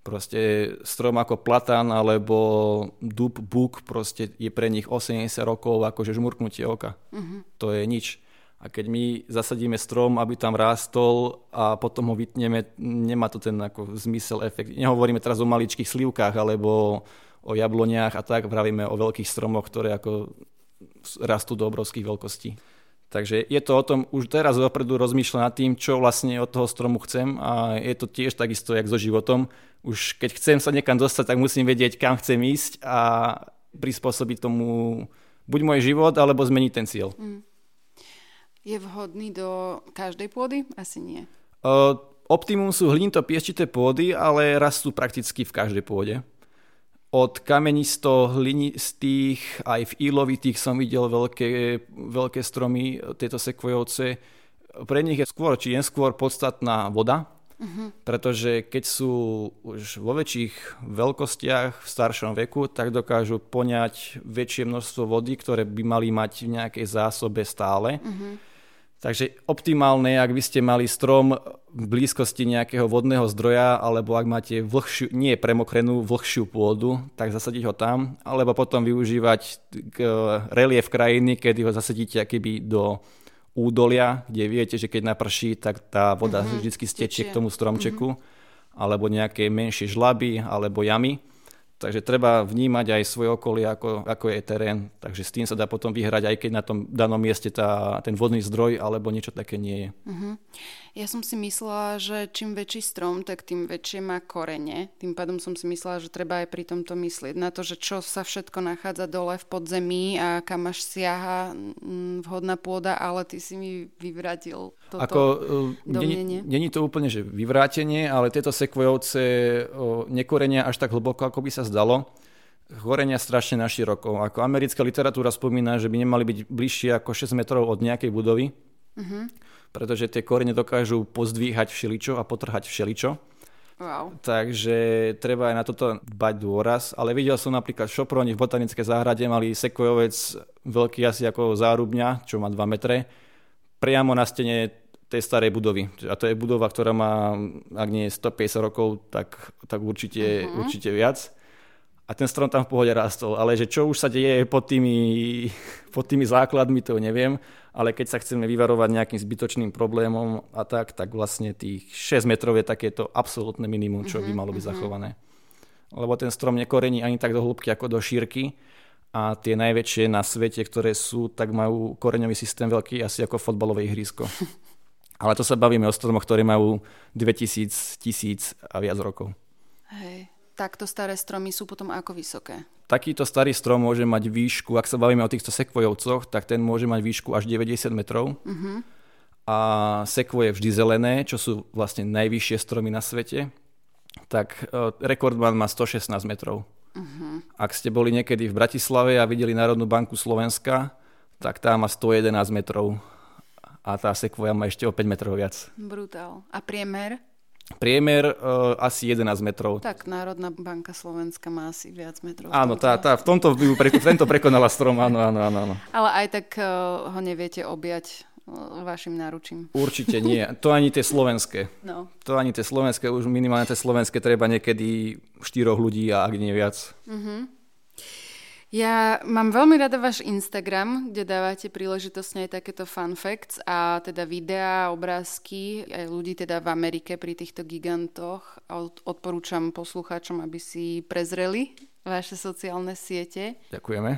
Proste strom ako platán alebo dub, buk proste je pre nich 80 rokov akože žmurknutie oka. Uh-huh. To je nič. A keď my zasadíme strom, aby tam rástol a potom ho vytneme, nemá to ten ako zmysel, efekt. Nehovoríme teraz o maličkých slivkách alebo o jabloniach a tak, vravíme o veľkých stromoch, ktoré ako rastú do obrovských veľkostí. Takže je to o tom, už teraz dopredu rozmýšľať nad tým, čo vlastne od toho stromu chcem a je to tiež takisto, jak so životom. Už keď chcem sa niekam dostať, tak musím vedieť, kam chcem ísť a prispôsobiť tomu buď môj život, alebo zmeniť ten cieľ. Mm. Je vhodný do každej pôdy? Asi nie. Uh, optimum sú hlinito pieščité pôdy, ale rastú prakticky v každej pôde od kamenisto hlinistých aj v ílovitých som videl veľké, veľké stromy, tieto sekvojovce. Pre nich je skôr či neskôr podstatná voda, uh-huh. pretože keď sú už vo väčších veľkostiach v staršom veku, tak dokážu poňať väčšie množstvo vody, ktoré by mali mať v nejakej zásobe stále. Uh-huh. Takže optimálne, ak by ste mali strom v blízkosti nejakého vodného zdroja, alebo ak máte vlhšiu, nie premokrenú, vlhšiu pôdu, tak zasadiť ho tam, alebo potom využívať relief krajiny, kedy ho zasadíte akýby do údolia, kde viete, že keď naprší, tak tá voda mm-hmm. vždy stečie k tomu stromčeku, mm-hmm. alebo nejaké menšie žlaby, alebo jamy Takže treba vnímať aj svoje okolie, ako, ako je terén. Takže s tým sa dá potom vyhrať, aj keď na tom danom mieste tá, ten vodný zdroj alebo niečo také nie je. Uh-huh. Ja som si myslela, že čím väčší strom, tak tým väčšie má korene. Tým pádom som si myslela, že treba aj pri tomto myslieť na to, že čo sa všetko nachádza dole v podzemí a kam až siaha mm, vhodná pôda, ale ty si mi vyvrátil toto Ako, domnenie. Není to úplne, že vyvrátenie, ale tieto sekvojovce nekorenia až tak hlboko, ako by sa zdalo chorenia strašne na široko. Ako americká literatúra spomína, že by nemali byť bližšie ako 6 metrov od nejakej budovy, uh-huh. pretože tie korene dokážu pozdvíhať všeličo a potrhať všeličo. Wow. Takže treba aj na toto dbať dôraz. Ale videl som napríklad v Šoproni v botanické záhrade mali sekvojovec veľký asi ako zárubňa, čo má 2 metre, priamo na stene tej starej budovy. A to je budova, ktorá má, ak nie 150 rokov, tak, tak určite, uh-huh. určite viac a ten strom tam v pohode rástol. Ale že čo už sa deje pod tými, pod tými základmi, to neviem. Ale keď sa chceme vyvarovať nejakým zbytočným problémom a tak, tak vlastne tých 6 metrov je takéto absolútne minimum, čo by mhm, malo byť mhm. zachované. Lebo ten strom nekorení ani tak do hĺbky ako do šírky a tie najväčšie na svete, ktoré sú, tak majú koreňový systém veľký asi ako fotbalové ihrisko. Ale to sa bavíme o stromoch, ktoré majú 2000, 1000 a viac rokov. Hej takto staré stromy sú potom ako vysoké? Takýto starý strom môže mať výšku, ak sa bavíme o týchto sekvojovcoch, tak ten môže mať výšku až 90 metrov. Uh-huh. A sekvoje vždy zelené, čo sú vlastne najvyššie stromy na svete. Tak uh, rekordman má 116 metrov. Uh-huh. Ak ste boli niekedy v Bratislave a videli Národnú banku Slovenska, tak tá má 111 metrov a tá sekvoja má ešte o 5 metrov viac. Brutál. A priemer? Priemer uh, asi 11 metrov. Tak Národná banka Slovenska má asi viac metrov. Áno, tá, tá, v tomto by pre, tento prekonala strom, áno, áno, áno, áno. Ale aj tak uh, ho neviete objať uh, vašim náručím. Určite nie. To ani tie slovenské. No. To ani tie slovenské, už minimálne tie slovenské treba niekedy štyroch ľudí a ak nie viac. Uh-huh. Ja mám veľmi rada váš Instagram, kde dávate príležitosne aj takéto fun facts a teda videá, obrázky aj ľudí teda v Amerike pri týchto gigantoch odporúčam poslucháčom, aby si prezreli vaše sociálne siete. Ďakujeme.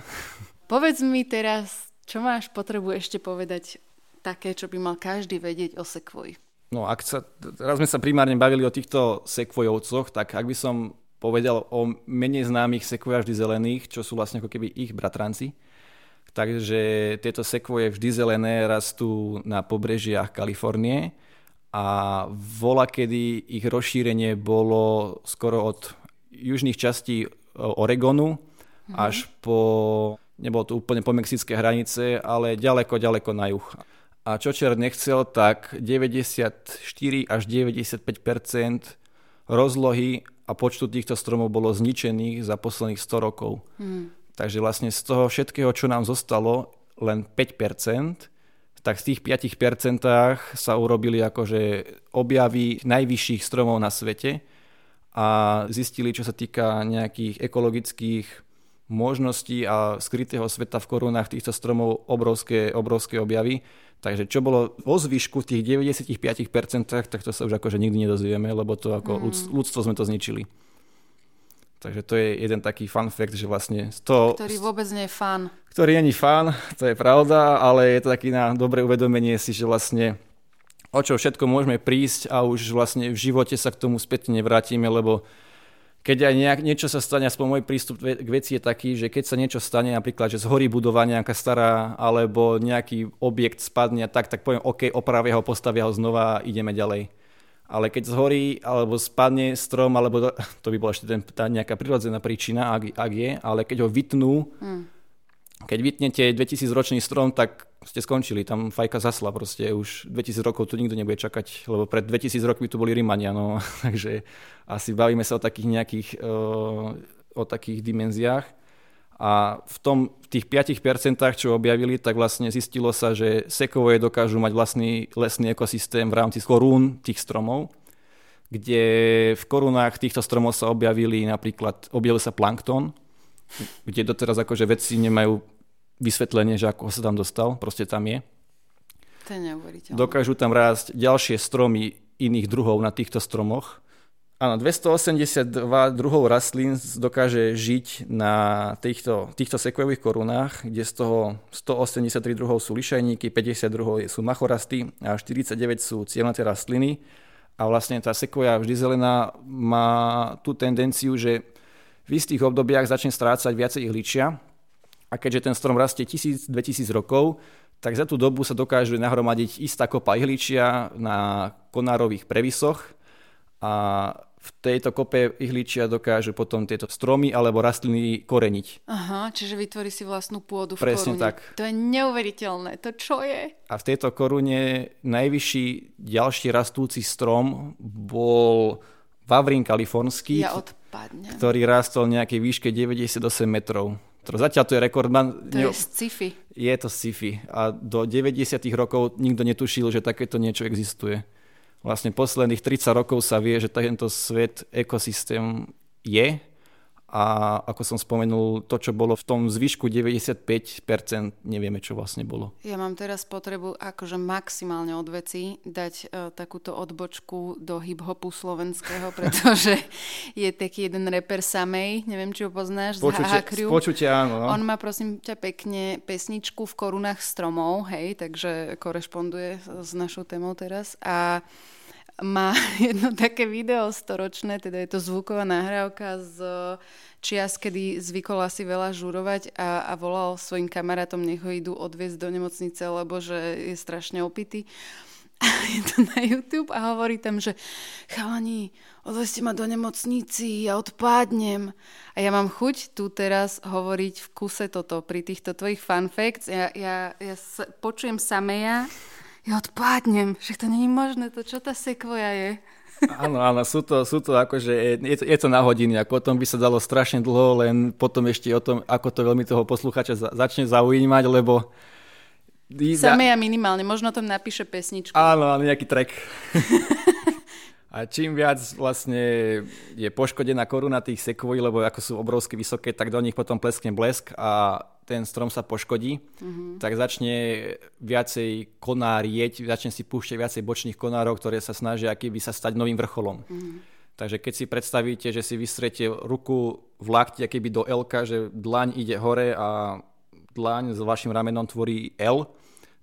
Povedz mi teraz, čo máš potrebu ešte povedať také, čo by mal každý vedieť o sekvoji? No ak sa, teraz sme sa primárne bavili o týchto sekvojovcoch, tak ak by som povedal o menej známych sekvojách vždy zelených, čo sú vlastne ako keby ich bratranci. Takže tieto sekvoje vždy zelené rastú na pobrežiach Kalifornie a vola, kedy ich rozšírenie bolo skoro od južných častí Oregonu mm-hmm. až po, nebolo to úplne po mexické hranice, ale ďaleko, ďaleko na juh. A čo čer nechcel, tak 94 až 95% rozlohy a počtu týchto stromov bolo zničených za posledných 100 rokov. Hmm. Takže vlastne z toho všetkého, čo nám zostalo, len 5%, tak z tých 5% sa urobili akože objavy najvyšších stromov na svete a zistili, čo sa týka nejakých ekologických možností a skrytého sveta v korunách týchto stromov obrovské, obrovské objavy. Takže čo bolo vo zvyšku v tých 95%, tak to sa už akože nikdy nedozvieme, lebo to ako mm. ľudstvo sme to zničili. Takže to je jeden taký fun fact, že vlastne toho... Ktorý vôbec nie je fan. Ktorý není fan, to je pravda, ale je to taký na dobré uvedomenie si, že vlastne o čo všetko môžeme prísť a už vlastne v živote sa k tomu späť nevrátime, lebo keď aj nejak, niečo sa stane, aspoň môj prístup k veci je taký, že keď sa niečo stane, napríklad, že zhorí budova nejaká stará, alebo nejaký objekt spadne, tak, tak poviem, OK, opravia ho, postavia ho znova a ideme ďalej. Ale keď zhorí, alebo spadne strom, alebo to, by bola ešte ten, tá nejaká prirodzená príčina, ak, ak je, ale keď ho vytnú, hmm keď vytnete 2000 ročný strom, tak ste skončili, tam fajka zasla proste, už 2000 rokov tu nikto nebude čakať, lebo pred 2000 rokmi tu boli Rimania, no, takže asi bavíme sa o takých nejakých, o, o takých dimenziách. A v tom, v tých 5%, čo objavili, tak vlastne zistilo sa, že sekovoje dokážu mať vlastný lesný ekosystém v rámci korún tých stromov, kde v korunách týchto stromov sa objavili napríklad, objavil sa plankton, kde doteraz akože vedci nemajú vysvetlenie, že ako sa tam dostal, proste tam je. To je neuveriteľné. Dokážu tam rásť ďalšie stromy iných druhov na týchto stromoch. Áno, 282 druhov rastlín dokáže žiť na týchto, týchto sekvojových korunách, kde z toho 183 druhov sú lišajníky, 50 druhov sú machorasty a 49 sú cielnaté rastliny. A vlastne tá sekvoja vždy zelená má tú tendenciu, že v istých obdobiach začne strácať viacej ihličia a keďže ten strom rastie 1000-2000 rokov, tak za tú dobu sa dokáže nahromadiť istá kopa ihličia na konárových previsoch a v tejto kope ihličia dokáže potom tieto stromy alebo rastliny koreniť. Aha, čiže vytvorí si vlastnú pôdu v Presne korune. tak. To je neuveriteľné. To čo je? A v tejto korune najvyšší ďalší rastúci strom bol Vavrín kalifornský. Ja od Padne. ktorý rástol nejakej výške 98 metrov. Zatiaľ to je rekordman. To je sci-fi. Je to sci-fi. A do 90 rokov nikto netušil, že takéto niečo existuje. Vlastne posledných 30 rokov sa vie, že tento svet, ekosystém je a ako som spomenul, to, čo bolo v tom zvyšku 95%, nevieme, čo vlastne bolo. Ja mám teraz potrebu akože maximálne od veci dať uh, takúto odbočku do hip-hopu slovenského, pretože je taký jeden reper Samej, neviem, či ho poznáš, Počutia, z Počutia, áno. No. On má, prosím ťa, pekne pesničku v korunách stromov, hej, takže korešponduje s našou témou teraz a má jedno také video storočné, teda je to zvuková nahrávka z čias, kedy zvykol asi veľa žurovať a, a volal svojim kamarátom, nech ho idú odviezť do nemocnice, lebo že je strašne opitý. je to na YouTube a hovorí tam, že chalani, odveste ma do nemocnici, ja odpádnem. A ja mám chuť tu teraz hovoriť v kuse toto pri týchto tvojich fun. Ja, ja, ja sa, počujem sameja, ja odpádnem, že to není možné, to čo tá sekvoja je. Áno, áno, sú to, sú to akože, je to, je to na hodiny, ako o tom by sa dalo strašne dlho, len potom ešte o tom, ako to veľmi toho posluchača začne zaujímať, lebo Same ja minimálne, možno tam napíše pesničku. Áno, áno, nejaký track. A čím viac vlastne je poškodená koruna tých sekvojí, lebo ako sú obrovsky vysoké, tak do nich potom pleskne blesk a ten strom sa poškodí, mm-hmm. tak začne viacej konárieť, začne si púšťať viacej bočných konárov, ktoré sa snažia akýby sa stať novým vrcholom. Mm-hmm. Takže keď si predstavíte, že si vystrete ruku v lakti akýby do L, že dlaň ide hore a dlaň s vašim ramenom tvorí L,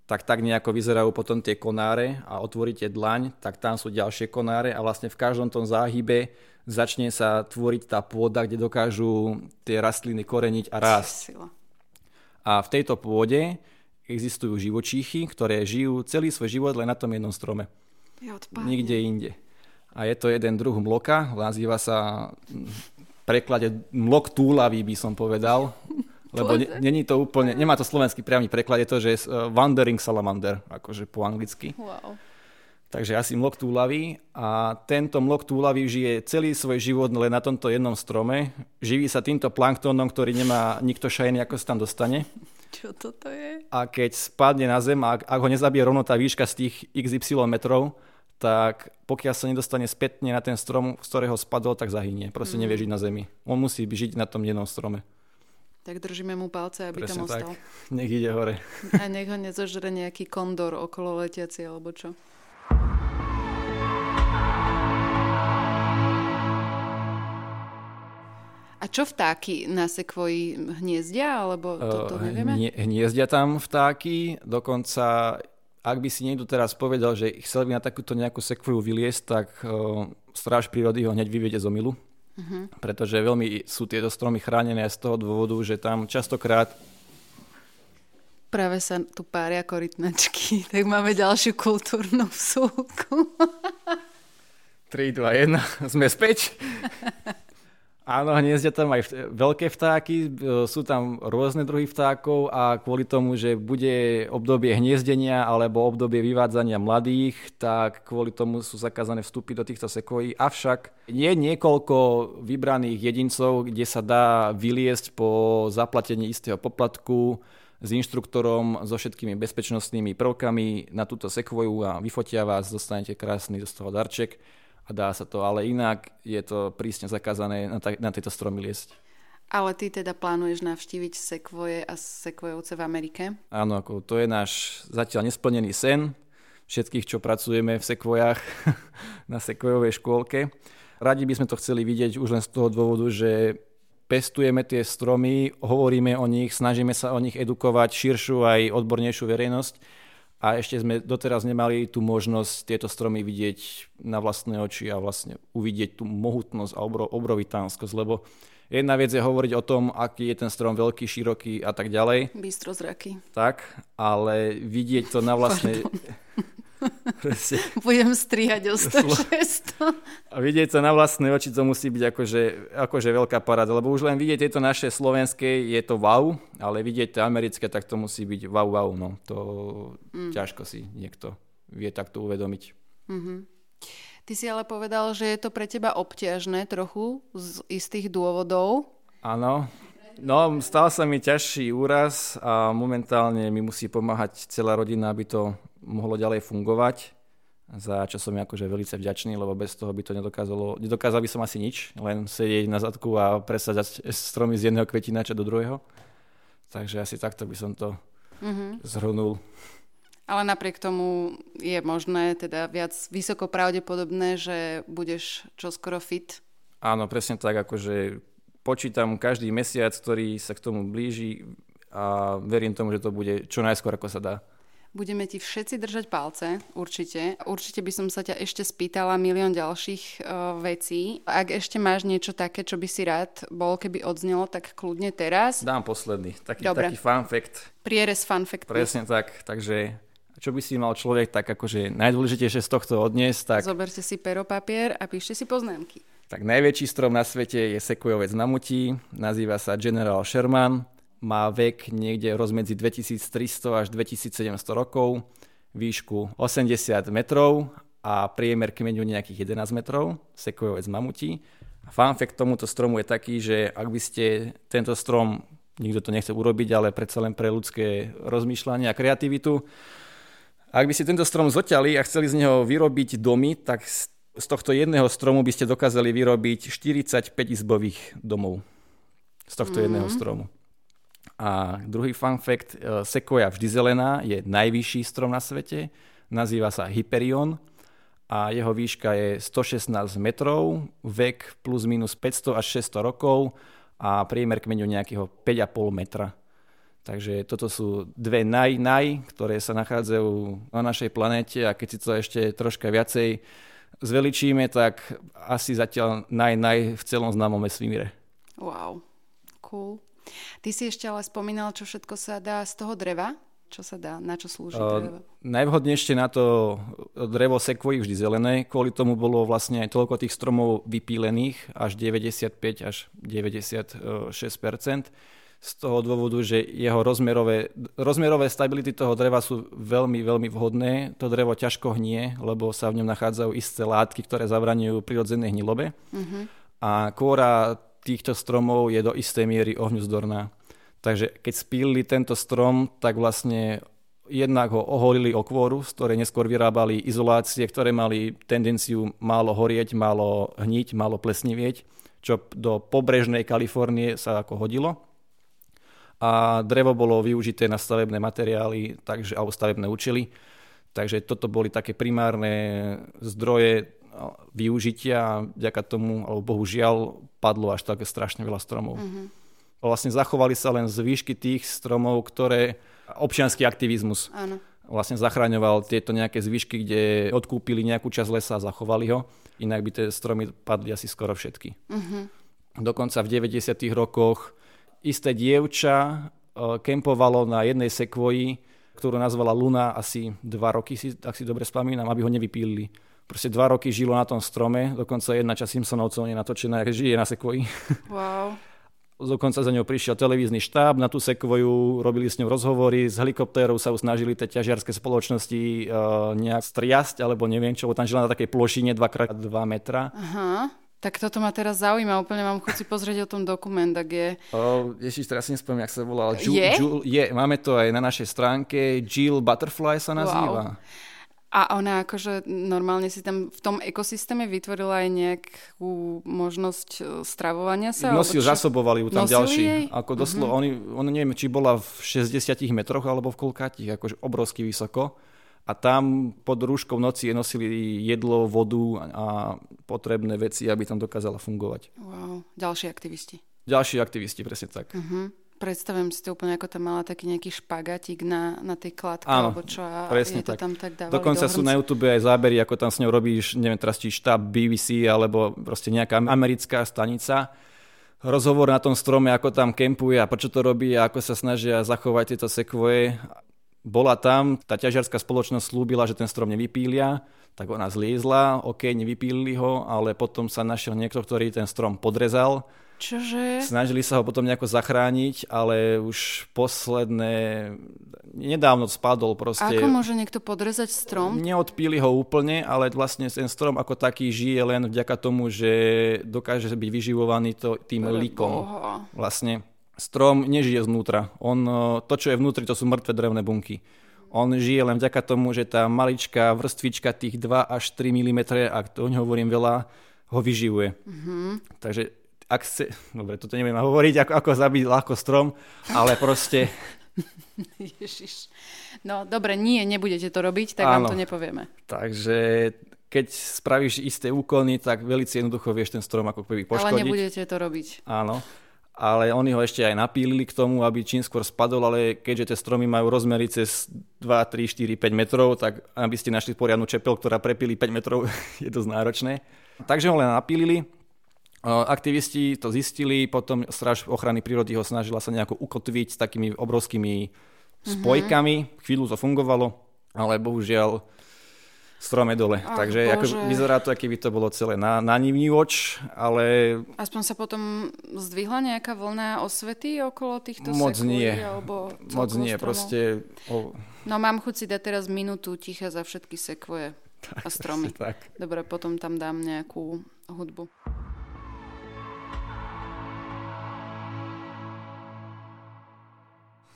tak tak nejako vyzerajú potom tie konáre a otvoríte dlaň, tak tam sú ďalšie konáre a vlastne v každom tom záhybe začne sa tvoriť tá pôda, kde dokážu tie rastliny koreniť a rásť. A v tejto pôde existujú živočíchy, ktoré žijú celý svoj život len na tom jednom strome. Nikde inde. A je to jeden druh mloka, nazýva sa v preklade mlok túlavý by som povedal. Lebo ne, není to úplne, nemá to slovenský priamy preklad, je to, že je uh, wandering salamander, akože po anglicky. Wow. Takže asi mlok túlavý a tento mlok túlavý žije celý svoj život len na tomto jednom strome. Živí sa týmto planktónom, ktorý nemá nikto šajný, ako sa tam dostane. Čo toto je? A keď spadne na zem, ak, ak ho nezabije rovno tá výška z tých XY metrov, tak pokiaľ sa nedostane spätne na ten strom, z ktorého spadol, tak zahynie. Proste mm. nevie žiť na zemi. On musí žiť na tom jednom strome. Tak držíme mu palce, aby Presne tam ostal. Tak. Nech ide hore. A nech ho nezožre nejaký kondor okolo letiaci alebo čo. A čo vtáky na sekvoji hniezdia, alebo toto uh, nevieme? Hniezdia tam vtáky, dokonca ak by si niekto teraz povedal, že chcel by na takúto nejakú sekvoju vyliesť, tak uh, stráž prírody ho hneď vyviede z omilu. Uh-huh. Pretože veľmi sú tieto stromy chránené z toho dôvodu, že tam častokrát Práve sa tu pária korytnačky, tak máme ďalšiu kultúrnu vsúku. 3, 2, 1, sme späť. Áno, hniezdia tam aj veľké vtáky, e, sú tam rôzne druhy vtákov a kvôli tomu, že bude obdobie hniezdenia alebo obdobie vyvádzania mladých, tak kvôli tomu sú zakázané vstupy do týchto sekojí. Avšak je niekoľko vybraných jedincov, kde sa dá vyliesť po zaplatení istého poplatku s inštruktorom, so všetkými bezpečnostnými prvkami na túto sekvoju a vyfotia vás, dostanete krásny z toho darček a dá sa to, ale inak je to prísne zakázané na, ta- na tieto stromy liesť. Ale ty teda plánuješ navštíviť sekvoje a sekvojovce v Amerike? Áno, ako to je náš zatiaľ nesplnený sen všetkých, čo pracujeme v sekvojách na sekvojovej škôlke. Radi by sme to chceli vidieť už len z toho dôvodu, že pestujeme tie stromy, hovoríme o nich, snažíme sa o nich edukovať širšiu aj odbornejšiu verejnosť a ešte sme doteraz nemali tú možnosť tieto stromy vidieť na vlastné oči a vlastne uvidieť tú mohutnosť a obro, obrovitánskosť, lebo jedna vec je hovoriť o tom, aký je ten strom veľký, široký a tak ďalej. Bystrozraký. Tak, ale vidieť to na vlastné... Budem strihať o 100 A vidieť to na vlastné oči, to musí byť akože, akože veľká paráda, lebo už len vidieť tieto naše slovenské je to wow, ale vidieť to americké, tak to musí byť wow, wow, no. To mm. ťažko si niekto vie takto uvedomiť. Mm-hmm. Ty si ale povedal, že je to pre teba obťažné trochu z istých dôvodov. Áno, No, stal sa mi ťažší úraz a momentálne mi musí pomáhať celá rodina, aby to mohlo ďalej fungovať, za čo som akože veľmi vďačný, lebo bez toho by to nedokázalo, nedokázal by som asi nič, len sedieť na zadku a presadzať stromy z jedného kvetinača do druhého. Takže asi takto by som to mm-hmm. zhrnul. Ale napriek tomu je možné, teda viac vysoko pravdepodobné, že budeš čoskoro fit? Áno, presne tak, akože počítam každý mesiac, ktorý sa k tomu blíži a verím tomu, že to bude čo najskôr, ako sa dá. Budeme ti všetci držať palce, určite. Určite by som sa ťa ešte spýtala milión ďalších uh, vecí. Ak ešte máš niečo také, čo by si rád bol, keby odznelo, tak kľudne teraz. Dám posledný, taký, taký fun fact. Prierez fun fact. Presne tak, takže čo by si mal človek tak akože najdôležitejšie z tohto odniesť, tak... Zoberte si pero, papier a píšte si poznámky. Tak najväčší strom na svete je sekvojovec mamutí, nazýva sa General Sherman, má vek niekde rozmedzi 2300 až 2700 rokov, výšku 80 metrov a priemer kmeňu nejakých 11 metrov, sekvojovec mamutí. A fun fact tomuto stromu je taký, že ak by ste tento strom, nikto to nechce urobiť, ale predsa len pre ľudské rozmýšľanie a kreativitu, ak by ste tento strom zoťali a chceli z neho vyrobiť domy, tak z tohto jedného stromu by ste dokázali vyrobiť 45 izbových domov. Z tohto mm-hmm. jedného stromu. A druhý fun fact, e, sekoja vždy zelená je najvyšší strom na svete, nazýva sa Hyperion a jeho výška je 116 metrov, vek plus minus 500 až 600 rokov a priemer kmeňu nejakého 5,5 metra. Takže toto sú dve naj, naj, ktoré sa nachádzajú na našej planéte a keď si to ešte troška viacej zveličíme, tak asi zatiaľ naj, naj v celom známom vesmíre. Wow, cool. Ty si ešte ale spomínal, čo všetko sa dá z toho dreva? Čo sa dá? Na čo slúži drevo? Uh, najvhodnejšie na to drevo sekvojí vždy zelené. Kvôli tomu bolo vlastne aj toľko tých stromov vypílených, až 95 až 96% z toho dôvodu, že jeho rozmerové, rozmerové stability toho dreva sú veľmi, veľmi vhodné. To drevo ťažko hnie, lebo sa v ňom nachádzajú isté látky, ktoré zabraňujú prirodzenej hnilobe. Uh-huh. A kôra týchto stromov je do istej miery ohňuzdorná. Takže keď spílili tento strom, tak vlastne jednak ho oholili o kôru, z ktorej neskôr vyrábali izolácie, ktoré mali tendenciu málo horieť, málo hniť, málo plesnivieť, čo do pobrežnej Kalifornie sa ako hodilo a drevo bolo využité na stavebné materiály takže, alebo stavebné účely. Takže toto boli také primárne zdroje využitia a vďaka tomu, alebo bohužiaľ, padlo až tak strašne veľa stromov. Mm-hmm. Vlastne zachovali sa len z výšky tých stromov, ktoré občianský aktivizmus Áno. vlastne zachraňoval tieto nejaké zvyšky, kde odkúpili nejakú časť lesa a zachovali ho. Inak by tie stromy padli asi skoro všetky. Mm-hmm. Dokonca v 90. rokoch isté dievča e, kempovalo na jednej sekvoji, ktorú nazvala Luna asi dva roky, ak si dobre spomínam, aby ho nevypílili. Proste dva roky žilo na tom strome, dokonca jedna časť Simpsonovcov je natočená, žije na sekvoji. Wow. Dokonca za ňou prišiel televízny štáb na tú sekvoju, robili s ňou rozhovory, z helikoptérov sa snažili tie ťažiarske spoločnosti uh, nejak striasť, alebo neviem čo, tam žila na takej plošine 2x2 metra. Aha. Tak toto ma teraz zaujíma, úplne mám chuť si pozrieť o tom dokument, ak je... Oh, ježiš, teraz si nespomínam, jak sa volal. Ju, je? Ju, je? Máme to aj na našej stránke. Jill Butterfly sa nazýva. Wow. A ona akože normálne si tam v tom ekosystéme vytvorila aj nejakú možnosť e, stravovania sa? Nosil, zasobovali ju tam ďalší. Jej? Ako doslo, uh-huh. oni, on neviem, či bola v 60 metroch alebo v koľkátich, akože obrovsky vysoko a tam pod rúškou noci nosili jedlo, vodu a potrebné veci, aby tam dokázala fungovať. Wow, ďalší aktivisti. Ďalší aktivisti, presne tak. Uh-huh. Predstavujem si to úplne, ako tam mala taký nejaký špagatík na, na tej kladke, Áno, alebo čo a presne je tak. to tam tak dávali Dokonca do sú na YouTube aj zábery, ako tam s ňou robíš, neviem teraz, či štáb BBC, alebo proste nejaká americká stanica rozhovor na tom strome, ako tam kempuje a prečo to robí a ako sa snažia zachovať tieto sekvoje bola tam, tá ťažiarská spoločnosť slúbila, že ten strom nevypília, tak ona zliezla, OK, nevypílili ho, ale potom sa našiel niekto, ktorý ten strom podrezal. Čože? Snažili sa ho potom nejako zachrániť, ale už posledné, nedávno spadol proste. Ako môže niekto podrezať strom? Neodpíli ho úplne, ale vlastne ten strom ako taký žije len vďaka tomu, že dokáže byť vyživovaný to, tým Pre likom. Boha. Vlastne strom nežije znútra. On, e, to, čo je vnútri, to sú mŕtve drevné bunky. On žije len vďaka tomu, že tá maličká vrstvička tých 2 až 3 mm, ak to o hovorím veľa, ho vyživuje. Mm-hmm. Takže ak chce... Dobre, toto neviem hovoriť, ako, ako zabiť ľahko strom, ale proste... Ježiš. No dobre, nie, nebudete to robiť, tak Áno. vám to nepovieme. Takže keď spravíš isté úkony, tak veľmi jednoducho vieš ten strom ako keby poškodiť. Ale nebudete to robiť. Áno ale oni ho ešte aj napílili k tomu, aby čím skôr spadol, ale keďže tie stromy majú rozmery cez 2, 3, 4, 5 metrov, tak aby ste našli poriadnu čepel, ktorá prepili 5 metrov, je dosť náročné. Takže ho len napílili, aktivisti to zistili, potom Stráž ochrany prírody ho snažila sa nejako ukotviť s takými obrovskými mhm. spojkami, mm-hmm. chvíľu to fungovalo, ale bohužiaľ strom je dole. Ach, Takže ako, vyzerá to, aký by to bolo celé na, na nivnívoč, ale Aspoň sa potom zdvihla nejaká vlna osvety okolo týchto Moc sekvojí, nie. Alebo moc nie. stromov? Proste o, No mám chuť si dať teraz minútu ticha za všetky sekvoje a stromy. tak. Dobre, potom tam dám nejakú hudbu.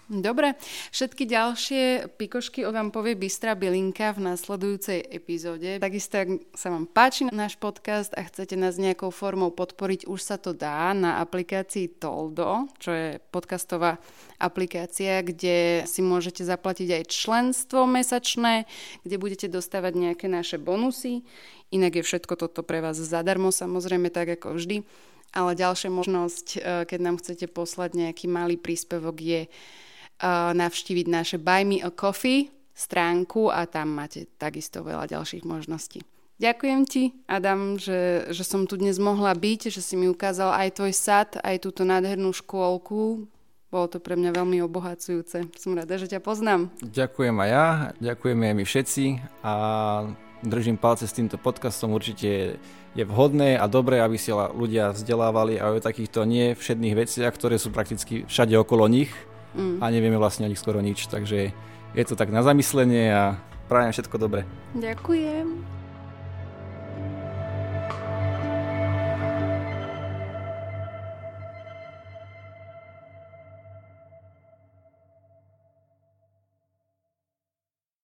Dobre, všetky ďalšie pikošky o vám povie Bystra Bilinka v následujúcej epizóde. Takisto, ak sa vám páči náš podcast a chcete nás nejakou formou podporiť, už sa to dá na aplikácii Toldo, čo je podcastová aplikácia, kde si môžete zaplatiť aj členstvo mesačné, kde budete dostávať nejaké naše bonusy. Inak je všetko toto pre vás zadarmo, samozrejme, tak ako vždy. Ale ďalšia možnosť, eh, keď nám chcete poslať nejaký malý príspevok, je navštíviť naše Buy Me a Coffee stránku a tam máte takisto veľa ďalších možností. Ďakujem ti, Adam, že, že som tu dnes mohla byť, že si mi ukázal aj tvoj sad, aj túto nádhernú škôlku. Bolo to pre mňa veľmi obohacujúce. Som rada, že ťa poznám. Ďakujem aj ja, ďakujeme aj my všetci a držím palce s týmto podcastom. Určite je vhodné a dobré, aby si ľudia vzdelávali aj o takýchto nie všedných veciach, ktoré sú prakticky všade okolo nich mm. a nevieme vlastne o nich skoro nič. Takže je to tak na zamyslenie a prajem všetko dobré. Ďakujem.